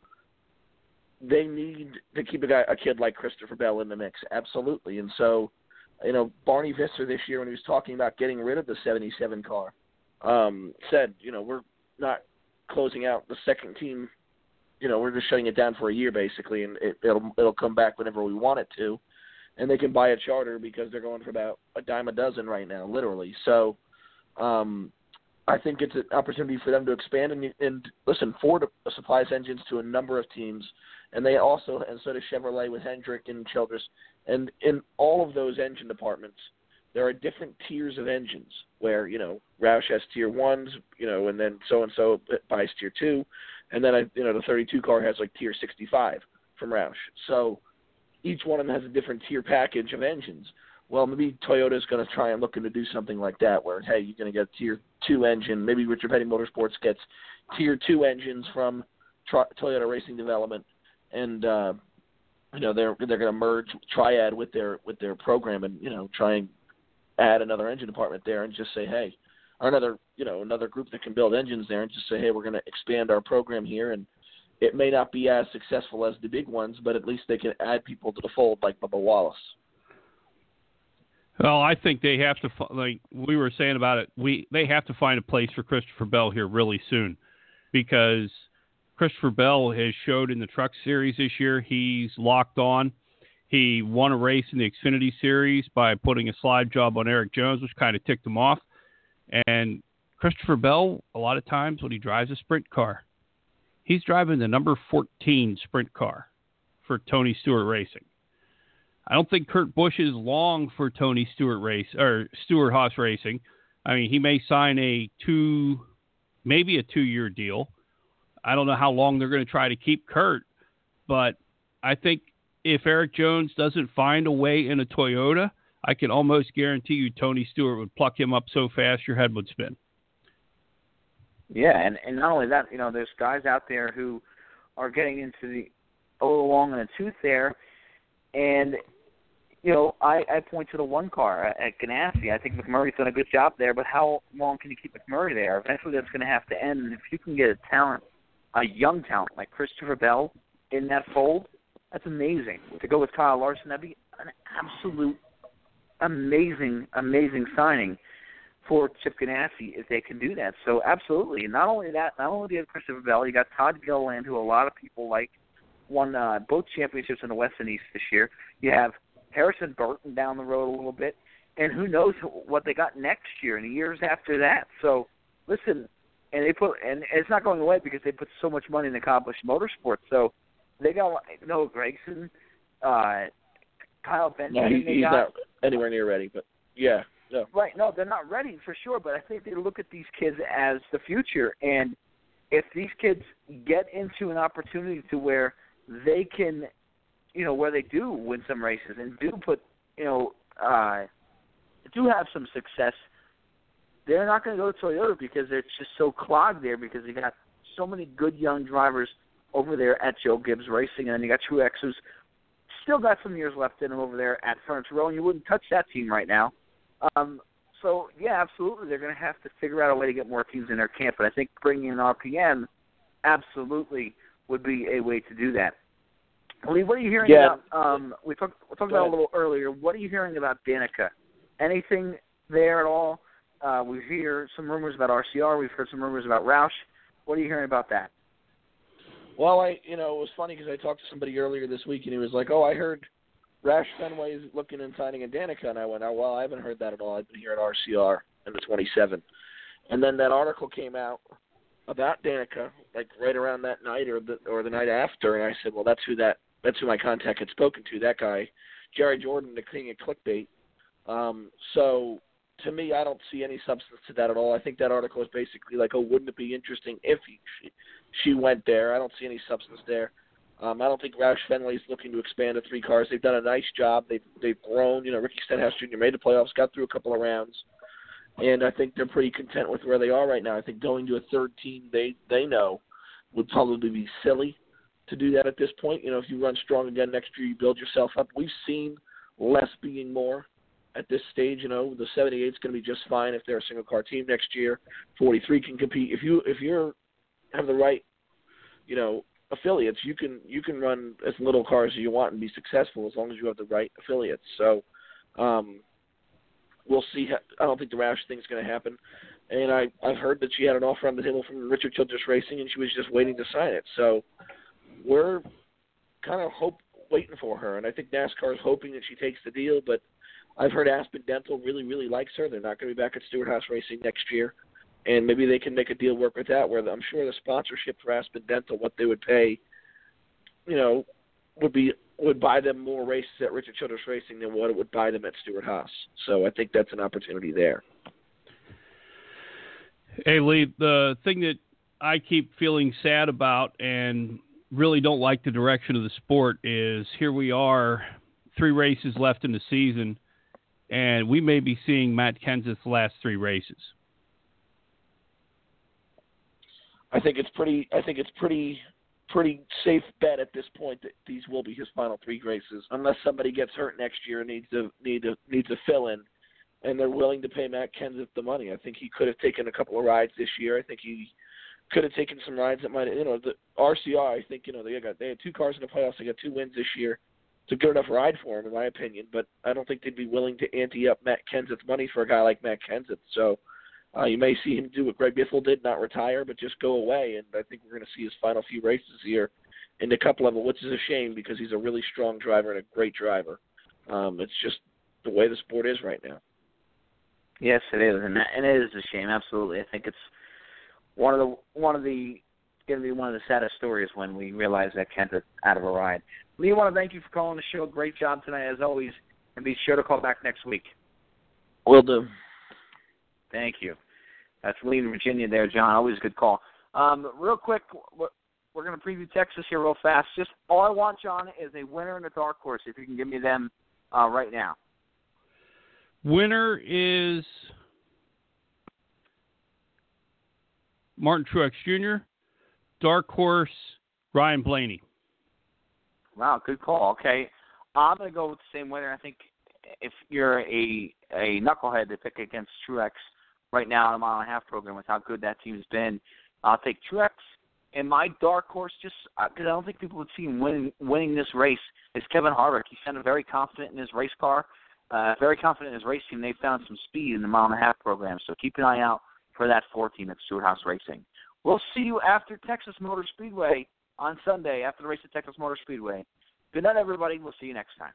they need to keep a guy, a kid like Christopher Bell in the mix, absolutely. And so, you know, Barney Visser this year when he was talking about getting rid of the '77 car, um, said, you know, we're not closing out the second team. You know, we're just shutting it down for a year basically, and it, it'll it'll come back whenever we want it to and they can buy a charter because they're going for about a dime a dozen right now, literally. So, um, I think it's an opportunity for them to expand and, and listen. Ford supplies engines to a number of teams, and they also and so does Chevrolet with Hendrick and Childress. And in all of those engine departments, there are different tiers of engines where you know Roush has tier ones, you know, and then so and so buys tier two, and then I, you know the 32 car has like tier 65 from Roush. So each one of them has a different tier package of engines. Well, maybe Toyota is going to try and looking to do something like that, where hey, you're going to get tier two engine. Maybe Richard Petty Motorsports gets tier two engines from Tri- Toyota Racing Development, and uh, you know they're they're going to merge Triad with their with their program, and you know try and add another engine department there, and just say hey, or another you know another group that can build engines there, and just say hey, we're going to expand our program here and it may not be as successful as the big ones, but at least they can add people to the fold like Bubba Wallace. Well, I think they have to, like we were saying about it, we they have to find a place for Christopher Bell here really soon, because Christopher Bell has showed in the Truck Series this year he's locked on. He won a race in the Xfinity Series by putting a slide job on Erik Jones, which kind of ticked him off. And Christopher Bell, a lot of times when he drives a sprint car, He's driving the number 14 sprint car for Tony Stewart Racing. I don't think Kurt Busch is long for Tony Stewart race or Stewart-Haas Racing. I mean, he may sign a two, maybe a two-year deal. I don't know how long they're going to try to keep Kurt, but I think if Erik Jones doesn't find a way in a Toyota, I can almost guarantee you Tony Stewart would pluck him up so fast your head would spin. Yeah, and and not only that, you know, there's guys out there who are getting into the oh, a little long in the tooth there, and you know, I I point to the one car at Ganassi. I think McMurray's done a good job there, but how long can you keep McMurray there? Eventually, that's going to have to end. And if you can get a talent, a young talent like Christopher Bell in that fold, that's amazing. To go with Kyle Larson, that'd be an absolute amazing, amazing signing for Chip Ganassi if they can do that. So absolutely. And not only that, not only do you have Christopher Bell, you got Todd Gilliland, who a lot of people like, won uh, both championships in the West and East this year. You have Harrison Burton down the road a little bit, and who knows what they got next year and the years after that. So listen, and they put and it's not going away because they put so much money in accomplished motorsports. So they got Noah Gragson, uh, Kyle Benson. No, he, he's got, not anywhere near ready, but yeah. No. Right. No, they're not ready for sure, but I think they look at these kids as the future. And if these kids get into an opportunity to where they can, you know, where they do win some races and do put, you know, uh, do have some success, they're not going to go to Toyota because it's just so clogged there because they got so many good young drivers over there at Joe Gibbs Racing, and then you got Truex who's still got some years left in him over there at Furniture Row, and you wouldn't touch that team right now. Um, so yeah, absolutely, they're going to have to figure out a way to get more teams in their camp. But I think bringing in RPM absolutely would be a way to do that. Lee, what are you hearing Yeah. about? Um, we talked we talked about it a little earlier. What are you hearing about Danica? Anything there at all? Uh, we hear some rumors about RCR. We've heard some rumors about Roush. What are you hearing about that? Well, I you know it was funny because I talked to somebody earlier this week and he was like, "Oh, I heard Roush Fenway is looking and signing in Danica," and I went, "Oh, well, I haven't heard that at all. I've been here at RCR in the 27." And then that article came out about Danica, like right around that night or the or the night after, and I said, "Well, that's who that that's who my contact had spoken to. That guy, Jerry Jordan, the king of clickbait." Um, so to me, I don't see any substance to that at all. I think that article is basically like, "Oh, wouldn't it be interesting if he, she, she went there?" I don't see any substance there. Um, I don't think Roush Fenway's looking to expand to three cars. They've done a nice job. They've they've grown. You know, Ricky Stenhouse Jr. made the playoffs, got through a couple of rounds, and I think they're pretty content with where they are right now. I think going to a third team they they know would probably be silly to do that at this point. You know, if you run strong again next year, you build yourself up. We've seen less being more at this stage. You know, the 78 is going to be just fine if they're a single car team next year. 43 can compete if you if you're have the right, you know, affiliates. You can you can run as little cars as you want and be successful as long as you have the right affiliates. So. um We'll see. I don't think the Roush thing's going to happen, and I I've heard that she had an offer on the table from Richard Childress Racing, and she was just waiting to sign it. So we're kind of hope waiting for her, and I think NASCAR is hoping that she takes the deal. But I've heard Aspen Dental really really likes her. They're not going to be back at Stewart-Haas Racing next year, and maybe they can make a deal work with that. Where I'm sure the sponsorship for Aspen Dental, what they would pay, you know, would be would buy them more races at Richard Childress Racing than what it would buy them at Stewart Haas. So I think that's an opportunity there. Hey, Lee, the thing that I keep feeling sad about and really don't like the direction of the sport is here we are, three races left in the season, and we may be seeing Matt Kenseth's last three races. I think it's pretty. I think it's pretty pretty safe bet at this point that these will be his final three races, unless somebody gets hurt next year and needs to need to needs a fill in, and they're willing to pay Matt Kenseth the money. I think he could have taken a couple of rides this year. I think he could have taken some rides that might you know the RCR. I think you know they got they had two cars in the playoffs. They got two wins this year. It's a good enough ride for him, in my opinion. But I don't think they'd be willing to ante up Matt Kenseth's money for a guy like Matt Kenseth. So. Uh, you may see him do what Greg Biffle did, not retire, but just go away. And I think we're going to see his final few races here in the Cup level, which is a shame because he's a really strong driver and a great driver. Um, it's just the way the sport is right now. Yes, it is, and that, and it is a shame. Absolutely, I think it's one of the one of the going to be one of the saddest stories when we realize that Kent is out of a ride. Lee, I want to thank you for calling the show. Great job tonight, as always, and be sure to call back next week. Will do. Thank you. That's Lee in Virginia there, John. Always a good call. Um, real quick, we're, we're going to preview Texas here real fast. Just all I want, John, is a winner and a dark horse. If you can give me them uh, right now. Winner is Martin Truex Jr., Dark Horse, Ryan Blaney. Wow, good call. Okay, I'm to go with the same winner. I think if you're a a knucklehead to pick against Truex right now in a mile and a half program with how good that team's been, I'll take Truex. And my dark horse, just because I don't think people would see him winning winning this race, is Kevin Harvick. He sounded very confident in his race car, uh, very confident in his team. They found some speed in the mile and a half program, so keep an eye out for that four team at Stewart-Haas Racing. We'll see you after Texas Motor Speedway on Sunday after the race at Texas Motor Speedway. Good night, everybody. We'll see you next time.